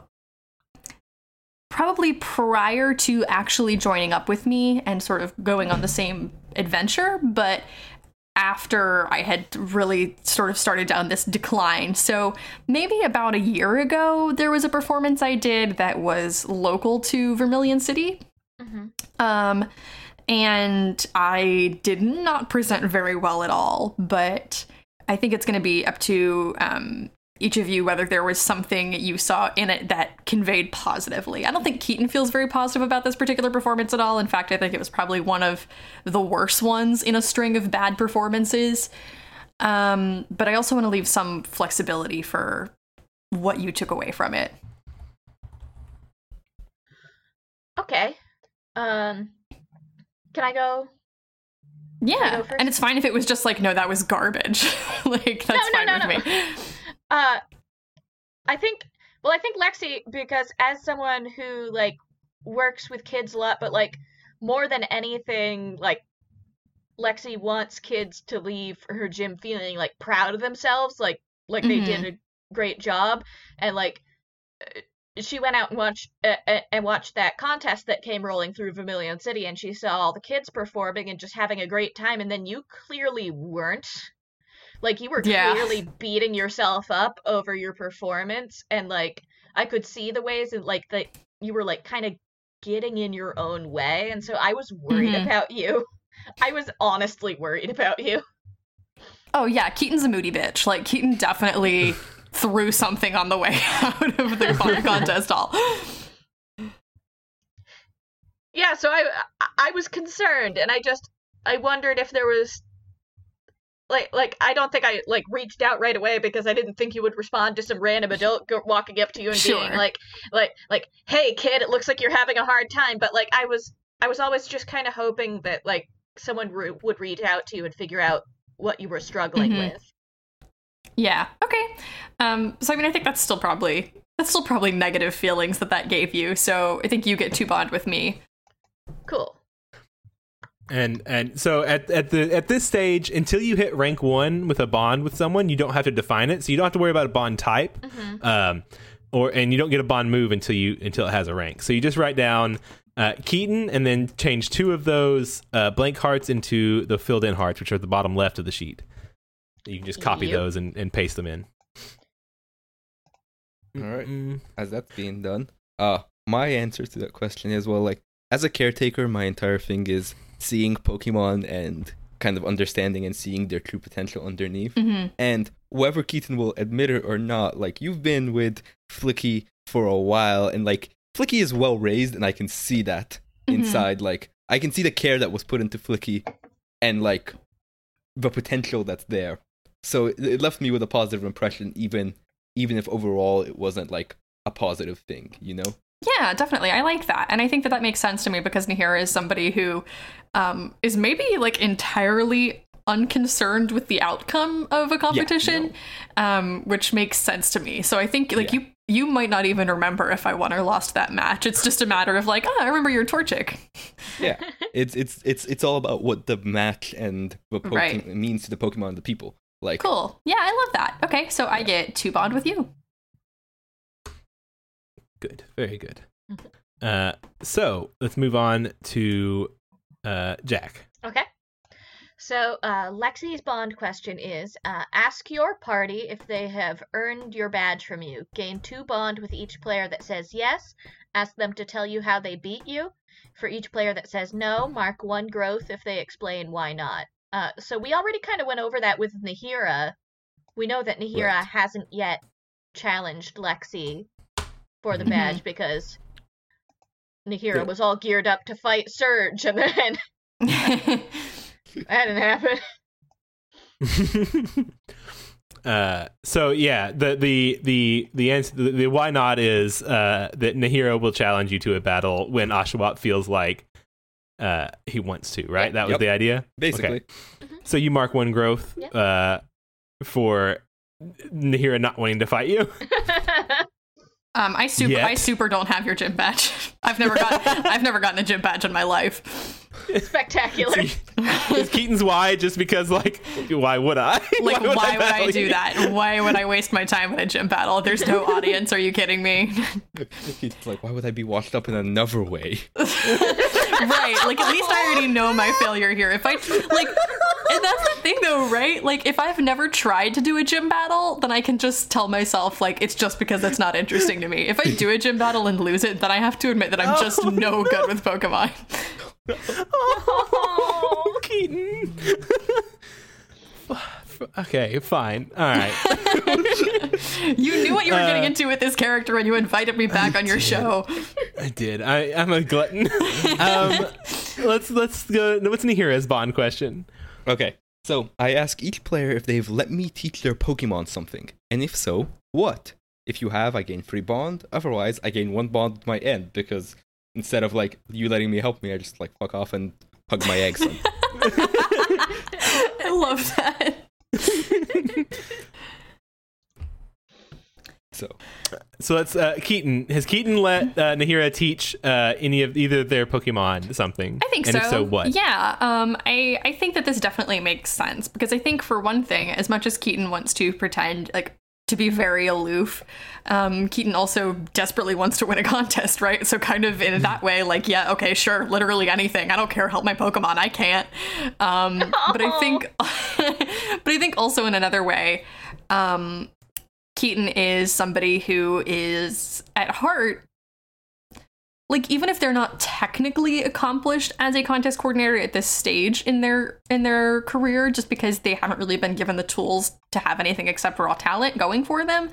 probably prior to actually joining up with me and sort of going on the same adventure, but after I had really sort of started down this decline. So maybe about a year ago, there was a performance I did that was local to Vermilion City. Um, and I did not present very well at all, but I think it's going to be up to um, each of you whether there was something you saw in it that conveyed positively. I don't think Keaton feels very positive about this particular performance at all. In fact, I think it was probably one of the worst ones in a string of bad performances. Um, but I also want to leave some flexibility for what you took away from it. Okay. Um, can I go? Yeah, go and it's fine if it was just like, no, that was garbage. like that's no, fine no, with no. me. Uh, I think. Well, I think Lexi, because as someone who like works with kids a lot, but like more than anything, like Lexi wants kids to leave her gym feeling like proud of themselves, like like they did a great job, and like uh, she went out and watched uh, uh, and watched that contest that came rolling through Vermilion City, and she saw all the kids performing and just having a great time, and then you clearly weren't. Like you were Yeah. clearly beating yourself up over your performance, and like I could see the ways and like that you were like kind of getting in your own way, and so I was worried Mhm. about you. I was honestly worried about you. Oh yeah, Keaton's a moody bitch. Like Keaton definitely threw something on the way out of the con- contest hall. Yeah, so I I was concerned, and I just I wondered if there was like like I don't think I like reached out right away because I didn't think you would respond to some random adult walking up to you and being like like like hey kid, it looks like you're having a hard time. But like I was I was always just kind of hoping that like someone re- would reach out to you and figure out what you were struggling Mhm. with. Yeah. Okay. Um. So I mean, I think that's still probably that's still probably negative feelings that that gave you. So I think you get to bond with me. Cool. And and so at at the at this stage, until you hit rank one with a bond with someone, you don't have to define it. So you don't have to worry about a bond type, um, or and you don't get a bond move until you until it has a rank. So you just write down uh, Keaton and then change two of those uh, blank hearts into the filled in hearts, which are at the bottom left of the sheet. You can just copy Yep. those and, and paste them in. All right. As that's being done, uh, my answer to that question is well, like as a caretaker, my entire thing is seeing Pokemon and kind of understanding and seeing their true potential underneath. hmm And whether Keaton will admit it or not, like you've been with Flicky for a while, and like Flicky is well raised, and I can see that Mhm. inside. Like I can see the care that was put into Flicky, and like the potential that's there. So it left me with a positive impression, even even if overall it wasn't like a positive thing, you know? Yeah, definitely. I like that. And I think that that makes sense to me because Nahira is somebody who um, is maybe like entirely unconcerned with the outcome of a competition, um, which makes sense to me. So I think like Yeah. you you might not even remember if I won or lost that match. It's just a matter of like, oh, I remember you're Torchic. Yeah, it's it's it's it's all about what the match and what Pokemon Right. means to the Pokemon and the people. Like, Cool. Yeah, I love that. Okay, so I get to bond with you. Good, very good. Uh, so let's move on to uh, Jack. Okay. So, uh, Lexi's bond question is uh, ask your party if they have earned your badge from you. Gain two bond with each player that says yes. Ask them to tell you how they beat you. For each player that says no, mark one growth if they explain why not. Uh, so, we already kind of went over that with Nahira. We know that Nahira Right. hasn't yet challenged Lexi for the Mhm. badge because Nahira Yeah. was all geared up to fight Surge and then that didn't happen. uh, so yeah, the the the the answer the, the why not is uh, that Nahiro will challenge you to a battle when Oshawott feels like uh, he wants to. Right, that was Yep. the idea. basically, Okay. So you mark one growth Yep. uh, for Nahira not wanting to fight you. Um, I super, Yet. I super don't have your gym badge. I've never got, I've never gotten a gym badge in my life. Spectacular. is Keaton's why just because like why would I? Like, why, would I battle do you? that? Why would I waste my time in a gym battle? There's no audience. Are you kidding me? it's like, why would I be washed up in another way? Right. Like, at least I already know my failure here. If I like, and that's the thing, though, right? Like, if I've never tried to do a gym battle, then I can just tell myself like it's just because it's not interesting to me. If I do a gym battle and lose it, then I have to admit that I'm just Oh, no good with Pokemon. Oh, Keaton. okay, fine. All right. You knew what you were getting into with this character when you invited me back on your show. I did. I, I'm a glutton. um, let's let's go. What's Nahira's bond question? Okay, So I ask each player if they've let me teach their Pokemon something, and if so, what? If you have, I gain free bond. Otherwise, I gain one bond at my end because instead of like you letting me help me, I just like fuck off and hug my eggs. I love that. So So let's uh, Keaton. Has Keaton let uh, Nahira teach uh, any of either of their Pokemon something? I think and so. If so, what? Yeah, um, I I think that this definitely makes sense because I think for one thing, as much as Keaton wants to pretend like to be very aloof, um, Keaton also desperately wants to win a contest, right? So kind of in that way, like yeah, okay, sure, literally anything. I don't care. Help my Pokemon. I can't. Um, but I think, but I think also in another way. Um, Keaton is somebody who is at heart like even if they're not technically accomplished as a contest coordinator at this stage in their in their career just because they haven't really been given the tools to have anything except raw talent going for them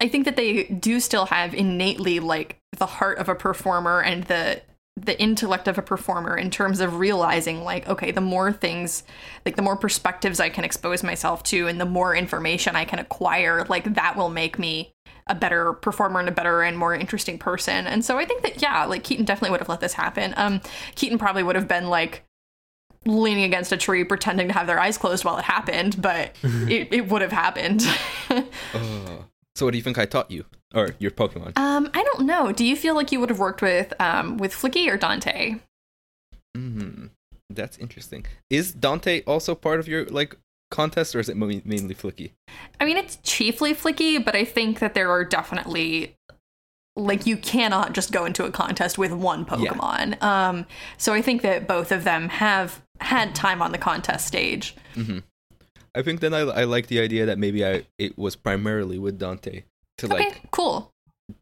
i think that they do still have innately like the heart of a performer and the the intellect of a performer in terms of realizing like okay the more things like the more perspectives i can expose myself to and the more information i can acquire like that will make me a better performer and a better and more interesting person and so i think that yeah like keaton definitely would have let this happen um keaton probably would have been like leaning against a tree pretending to have their eyes closed while it happened but it, it would have happened uh, so what do you think I taught you? Or your Pokemon? um i don't know do you feel like you would have worked with um with flicky or dante Hmm. That's interesting. Is Dante also part of your like contest, or is it mainly Flicky? I mean, it's chiefly flicky, but I think that there are definitely like you cannot just go into a contest with one Pokemon. Um, so I think that both of them have had time on the contest stage. I think then I, I like the idea that maybe I it was primarily with Dante to Okay, like cool.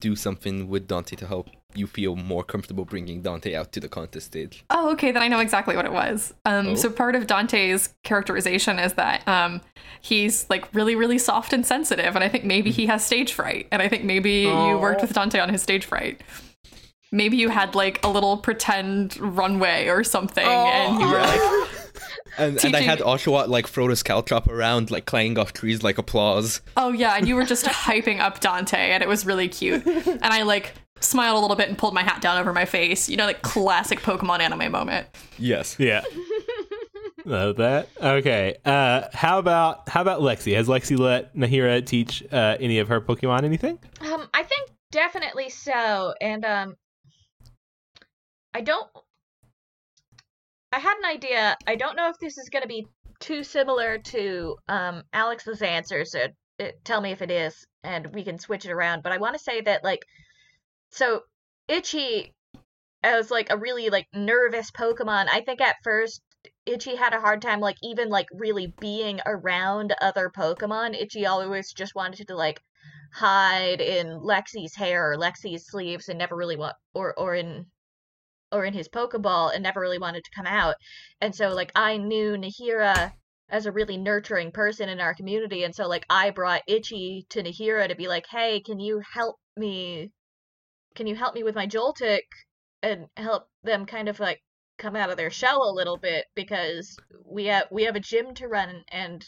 do something with Dante to help you feel more comfortable bringing Dante out to the contest stage. Oh, okay, then I know exactly what it was. Um, Oh. So part of Dante's characterization is that um, he's like really, really soft and sensitive, and I think maybe he has stage fright, and I think maybe you worked with Dante on his stage fright. Maybe you had like a little pretend runway or something, and you were like, And, and I had Teaching- Oshawott like throw his scalchop around, like clanging off trees like applause. Oh yeah, and you were just hyping up Dante, and it was really cute. And I like smiled a little bit and pulled my hat down over my face. You know, like classic Pokemon anime moment. Yes. Yeah. Love that. Okay. Uh, how about how about Lexi? Has Lexi let Nahira teach uh, any of her Pokemon anything? Um, I think definitely so, and um, I don't. I had an idea. I don't know if this is going to be too similar to um Alex's answer, so uh, tell me if it is, and we can switch it around. But I want to say that like, so Itchy as like a really like nervous Pokemon. I think at first Itchy had a hard time like even like really being around other Pokemon. Itchy always just wanted to like hide in Lexi's hair or Lexi's sleeves and never really want or or in or in his Pokeball and never really wanted to come out. And so like I knew Nahira as a really nurturing person in our community and so like I brought Itchy to Nahira to be like, "Hey, can you help me? Can you help me with my Joltik and help them kind of like come out of their shell a little bit because we have we have a gym to run and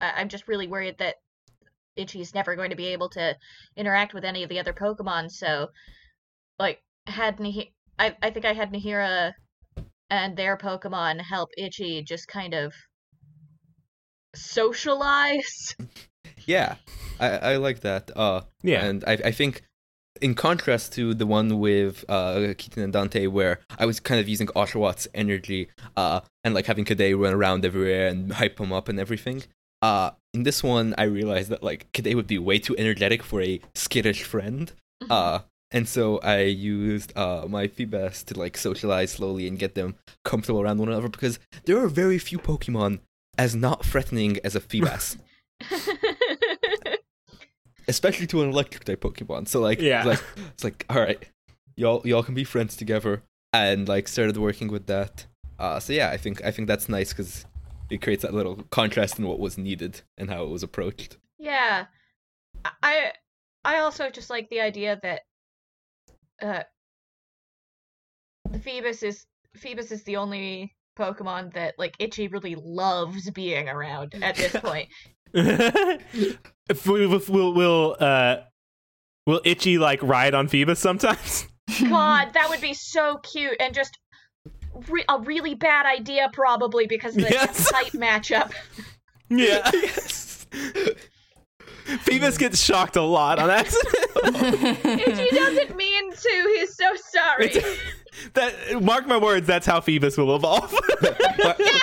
I- I'm just really worried that Itchy's never going to be able to interact with any of the other Pokemon. So, like, had Nahi- I I think I had Nahira and their Pokemon help Itchy just kind of socialize. Yeah. I, I like that. Uh Yeah. And I, I think, in contrast to the one with uh, Keaton and Dante, where I was kind of using Oshawott's energy uh, and like having Kadei run around everywhere and hype him up and everything. Uh, in this one, I realized that like Kadei would be way too energetic for a skittish friend. Uh, and so I used uh, my Feebas to like socialize slowly and get them comfortable around one another because there are very few Pokemon as not threatening as a Feebas. especially to an electric type Pokemon. So like, Yeah. it's like it's like all right, y'all y'all can be friends together, and like started working with that. Uh, so yeah, I think I think that's nice because it creates that little contrast in what was needed and how it was approached. Yeah. I I also just like the idea that uh the Feebas is Feebas is the only Pokemon that like Itchy really loves being around at this point. If we, if we'll will uh will Itchy like ride on Feebas sometimes? God, that would be so cute and just re- a really bad idea probably because of the Yes. type matchup. Yeah. Feebas gets shocked a lot on accident. Itchy doesn't mean to. He's so sorry. It's- that mark my words, that's how Feebas will evolve.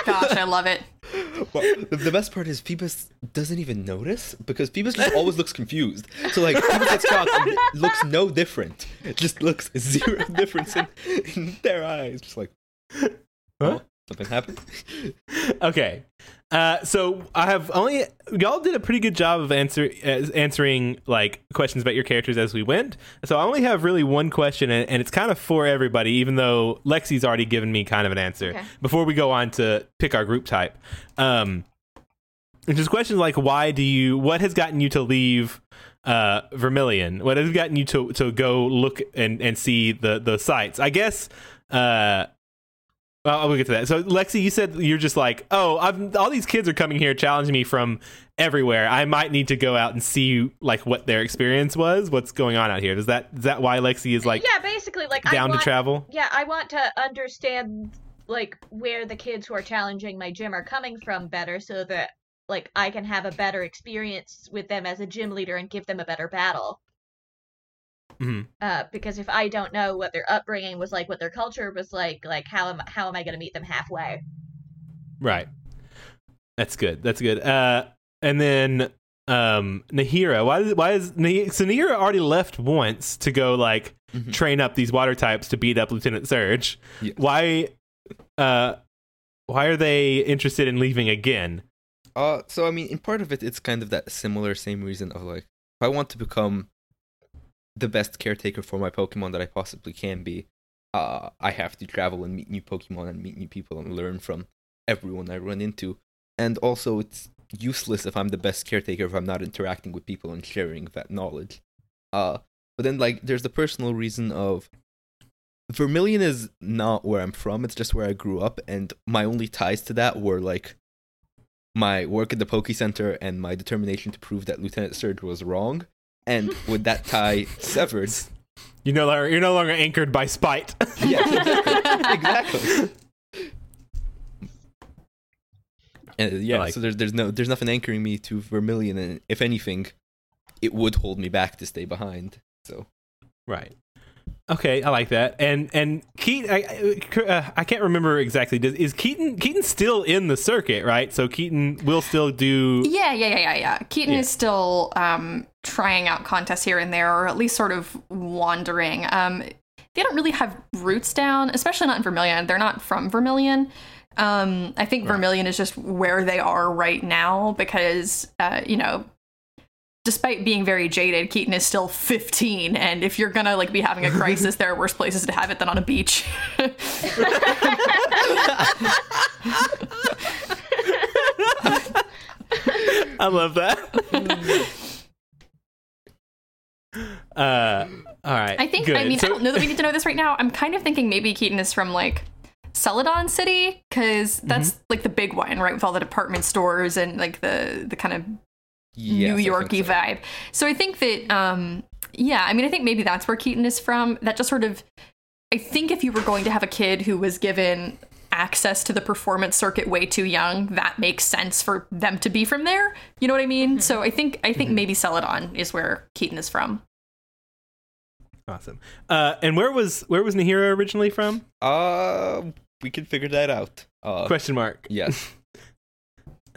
Gosh, I love it. The, the best part is Feebas doesn't even notice because Feebas just always looks confused. So like Feebas gets and looks no different. It just looks zero difference in, in their eyes. Just like, Huh? Something happened. okay. Uh, so I have only y'all did a pretty good job of answer uh, answering like questions about your characters as we went. So I only have really one question, and, and it's kind of for everybody, even though Lexi's already given me kind of an answer. Okay. Before we go on to pick our group type, um, it's just questions like why do you? What has gotten you to leave? Uh, Vermilion. What has gotten you to to go look and, and see the the sites? I guess. Uh, well, we'll get to that. So, Lexi, you said you're just like, oh, I've, all these kids are coming here challenging me from everywhere. I might need to go out and see like what their experience was, what's going on out here. Is that is that why Lexi is like yeah, basically, like I down want, to travel? Yeah, I want to understand like where the kids who are challenging my gym are coming from better, so that like I can have a better experience with them as a gym leader and give them a better battle. Hmm Uh, because if I don't know what their upbringing was like, what their culture was like, like how am how am I going to meet them halfway? Right. That's good. That's good. Uh, and then um, Nahira. Why? Is, why is Nahira, so Nahira already left once to go like Mhm. train up these water types to beat up Lieutenant Surge? Yes. Why? Uh, why are they interested in leaving again? Uh, so I mean, in part of it, it's kind of that similar same reason of like, if I want to become the best caretaker for my Pokemon that I possibly can be, uh, I have to travel and meet new Pokemon and meet new people and learn from everyone I run into. And also, it's useless if I'm the best caretaker if I'm not interacting with people and sharing that knowledge. Uh, but then like, there's the personal reason of Vermilion is not where I'm from. It's just where I grew up, and my only ties to that were like my work at the Poke Center and my determination to prove that Lieutenant Surge was wrong. And with that tie severed, You no longer you're no longer anchored by spite. yeah, exactly. And yeah, like- so there's there's no there's nothing anchoring me to Vermilion, and if anything, it would hold me back to stay behind. So right. Okay, I like that. And and Keaton, I uh, I can't remember exactly. Does, is Keaton Keaton still in the circuit? Right. So Keaton will still do. Yeah, yeah, yeah, yeah, yeah. Keaton Yeah. is still um, trying out contests here and there, or at least sort of wandering. Um, they don't really have roots down, especially not in Vermilion. They're not from Vermilion. Um, I think Vermilion is just where they are right now because, uh, you know, despite being very jaded, Keaton is still 15, and if you're gonna like be having a crisis, there are worse places to have it than on a beach. I love that. uh, all right. I think. Good. I mean, So- I don't know that we need to know this right now. I'm kind of thinking maybe Keaton is from like Celadon City because that's Mm-hmm. like the big one, right? With all the department stores and like the the kind of yes, New I Yorky so. vibe. So I think that, um, yeah, I mean, I think maybe that's where Keaton is from. That just sort of, I think if you were going to have a kid who was given access to the performance circuit way too young, that makes sense for them to be from there. You know what I mean? So I think I Mm-hmm. think maybe Celadon is where Keaton is from. awesome. Uh, and where was where was Nahira originally from? Uh, we can figure that out. Uh, Question mark. yes.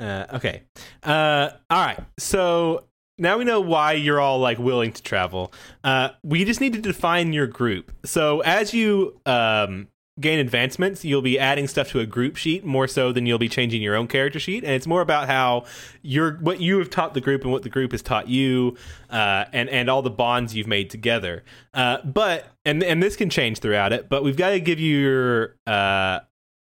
Uh, okay. Uh, all right. So now we know why you're all like willing to travel. Uh, we just need to define your group. So as you um, gain advancements, you'll be adding stuff to a group sheet more so than you'll be changing your own character sheet, and it's more about how you're what you have taught the group and what the group has taught you, uh, and and all the bonds you've made together. Uh, but and and this can change throughout it. But we've got to give you your uh,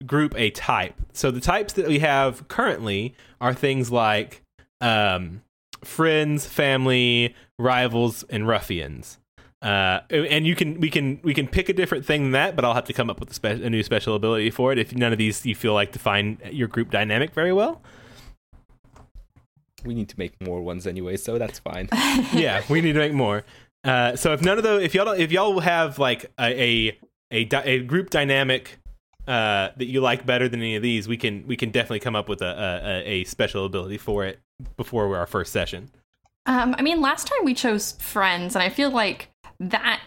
group a type. So the types that we have currently are things like um, friends, family, rivals, and ruffians. Uh, and you can we can we can pick a different thing than that, but I'll have to come up with a, spe- a new special ability for it if none of these you feel like define your group dynamic very well. We need to make more ones anyway, so that's fine. yeah, we need to make more. Uh, so if none of those, if y'all don't, if y'all have like a a a, di- a group dynamic uh, that you like better than any of these, we can we can definitely come up with a a, a special ability for it before our first session. Um, I mean, last time we chose friends, and I feel like that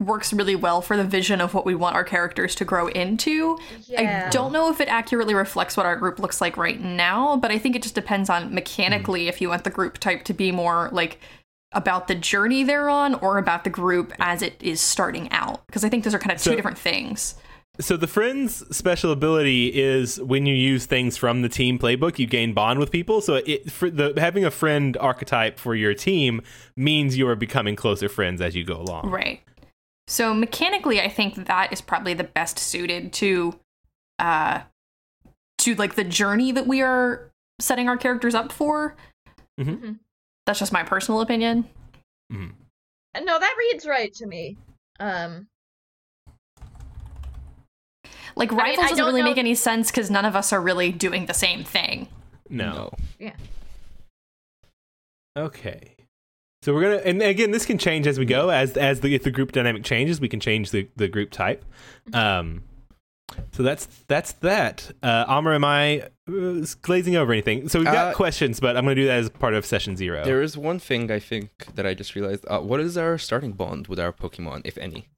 works really well for the vision of what we want our characters to grow into. Yeah. I don't know if it accurately reflects what our group looks like right now, but I think it just depends on mechanically if you want the group type to be more like about the journey they're on or about the group as it is starting out. Because I think those are kind of two So- different things. So the friend's special ability is when you use things from the team playbook, you gain bond with people. So it for the having a friend archetype for your team means you are becoming closer friends as you go along. Right. So mechanically, I think that is probably the best suited to, uh, to like the journey that we are setting our characters up for. Mhm. That's just my personal opinion. Mhm. No, that reads right to me. Um, Like mean, rivals I doesn't don't really know- make any sense because none of us are really doing the same thing. No. yeah. Okay. So we're gonna, and again, this can change as we go. As as the if the group dynamic changes, we can change the the group type. Um, so that's that's that. Uh, Amr, am I uh, glazing over anything? So we've got Uh, questions, but I'm gonna do that as part of session zero. There is one thing I think that I just realized. Uh, what is our starting bond with our Pokemon, if any?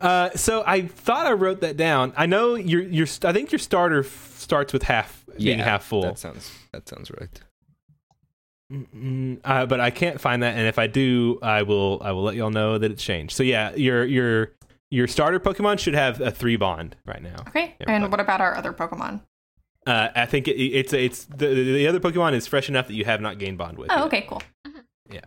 Uh, so I thought I wrote that down. I know your your I think your starter f- starts with half being half full. That sounds that sounds right. Uh, but I can't find that, and if I do, I will I will let y'all know that it's changed. So yeah, your your your starter Pokemon should have a three bond right now. Okay. Yeah, and what about our other Pokemon? Uh, I think it, it's it's the the other Pokemon is fresh enough that you have not gained bond with. Oh, yet. okay, cool. Yeah.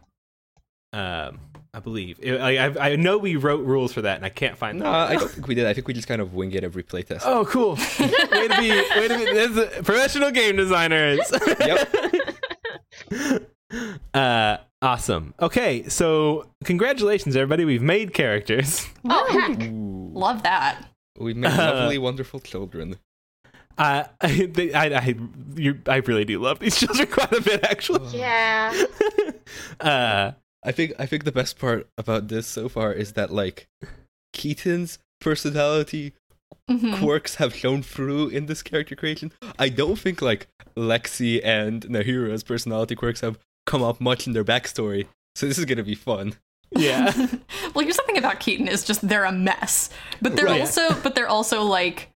Um, I believe I, I I know we wrote rules for that, and I can't find No, them. I don't think we did. I think we just kind of wing it every playtest. Oh, cool! way to be, way to be. This is professional game designers. Yep. Uh, awesome. Okay, so congratulations, everybody. We've made characters. Oh heck. Ooh. Love that. We've made Uh, lovely, wonderful children. Uh, I, they, I, I, you, I really do love these children quite a bit, actually. Yeah. Uh, I think I think the best part about this so far is that like Keaton's personality Mhm. quirks have shown through in this character creation. I don't think like Lexi and Nahira's personality quirks have come up much in their backstory. So this is gonna be fun. yeah. well, here's the thing about Keaton is just they're a mess, but they're Right. also but they're also like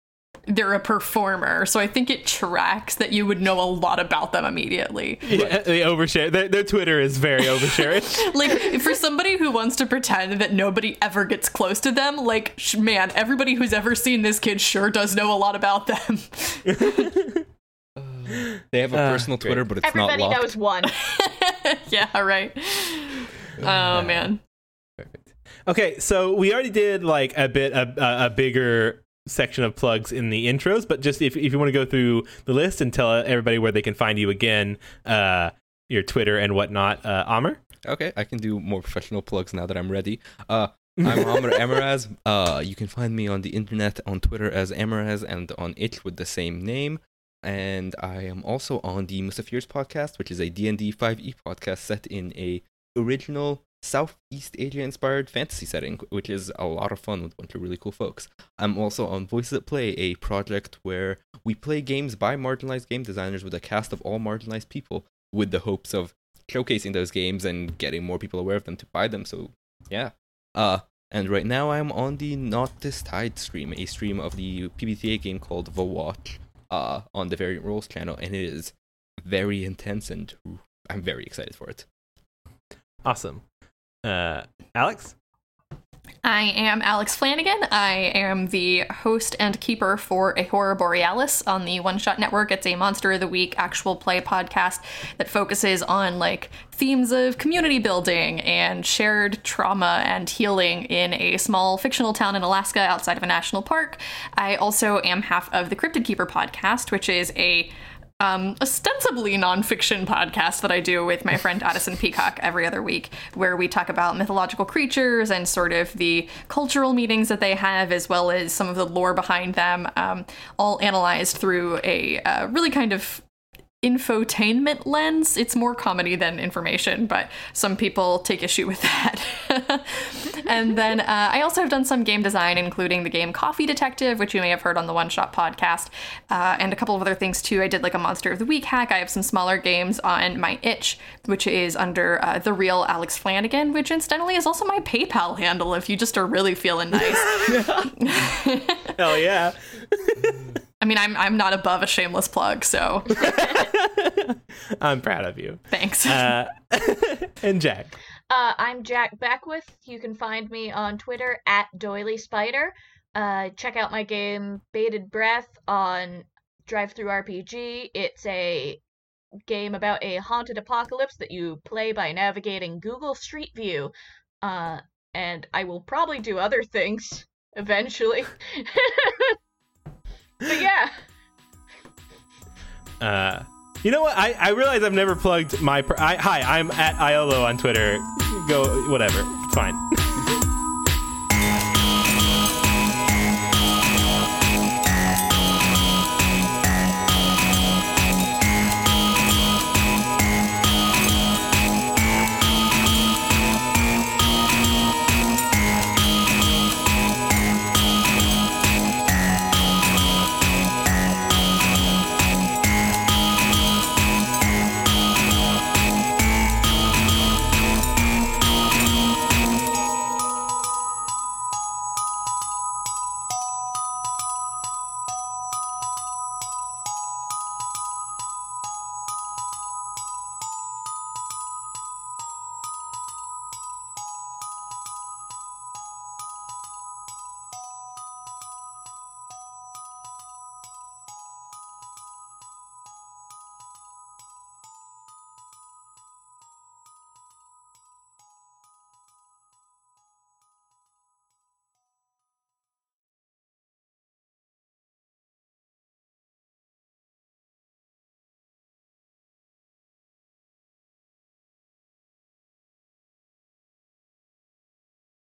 they're a performer. So I think it tracks that you would know a lot about them immediately. yeah they overshare. Their, their Twitter is very oversharing. Like for somebody who wants to pretend that nobody ever gets close to them, like sh- man, everybody who's ever seen this kid sure does know a lot about them. They have a Uh, personal great. Twitter, but it's Everybody not locked. knows one. yeah, right. Oh man. Perfect. Okay, so we already did like a bit a, a, a bigger section of plugs in the intros, but just if if you want to go through the list and tell everybody where they can find you again, uh, your Twitter and whatnot, uh, Amr. Okay, I can do more professional plugs now that I'm ready. Uh, I'm Amr Ammourazz. Uh, you can find me on the internet on Twitter as Ammourazz and on itch with the same name. And I am also on the Musafir's podcast, which is a D&D 5e E podcast set in a original Southeast Asia inspired fantasy setting, which is a lot of fun with a bunch of really cool folks. I'm also on Voices at Play, a project where we play games by marginalized game designers with a cast of all marginalized people with the hopes of showcasing those games and getting more people aware of them to buy them. So yeah. Uh and right now I'm on the Not This Tide stream, a stream of the PBTA game called The Watch, uh, on the Variant Roles channel, and it is very intense and I'm very excited for it. Awesome. Uh, Alex. I am Alex Flanigan. I am the host and keeper for A Horror Borealis on the One Shot Network. It's a Monster of the Week actual play podcast that focuses on like themes of community building and shared trauma and healing in a small fictional town in Alaska outside of a national park. I also am half of the Cryptid Keeper podcast, which is a um, ostensibly nonfiction podcast that I do with my friend Addison Peacock every other week, where we talk about mythological creatures and sort of the cultural meanings that they have, as well as some of the lore behind them, um, all analyzed through a uh, really kind of infotainment lens. It's more comedy than information, but some people take issue with that. and then uh, I also have done some game design, including the game Coffee Detective, which you may have heard on the One Shot podcast, uh, and a couple of other things too. I did like a Monster of the Week hack. I have some smaller games on my itch, which is under uh, the real Alex Flanigan, which incidentally is also my PayPal handle if you just are really feeling nice. Hell yeah. I mean, I'm I'm not above a shameless plug, so I'm proud of you. thanks. Uh, and Jack. Uh, I'm Jack Beckwith. You can find me on Twitter at Doily Spider. Uh, check out my game Baited Breath on DriveThruRPG. It's a game about a haunted apocalypse that you play by navigating Google Street View. Uh, and I will probably do other things eventually. But yeah. Uh, you know what? I, I realize I've never plugged my. I, hi, I'm at Iolo on Twitter. Go, whatever. It's fine.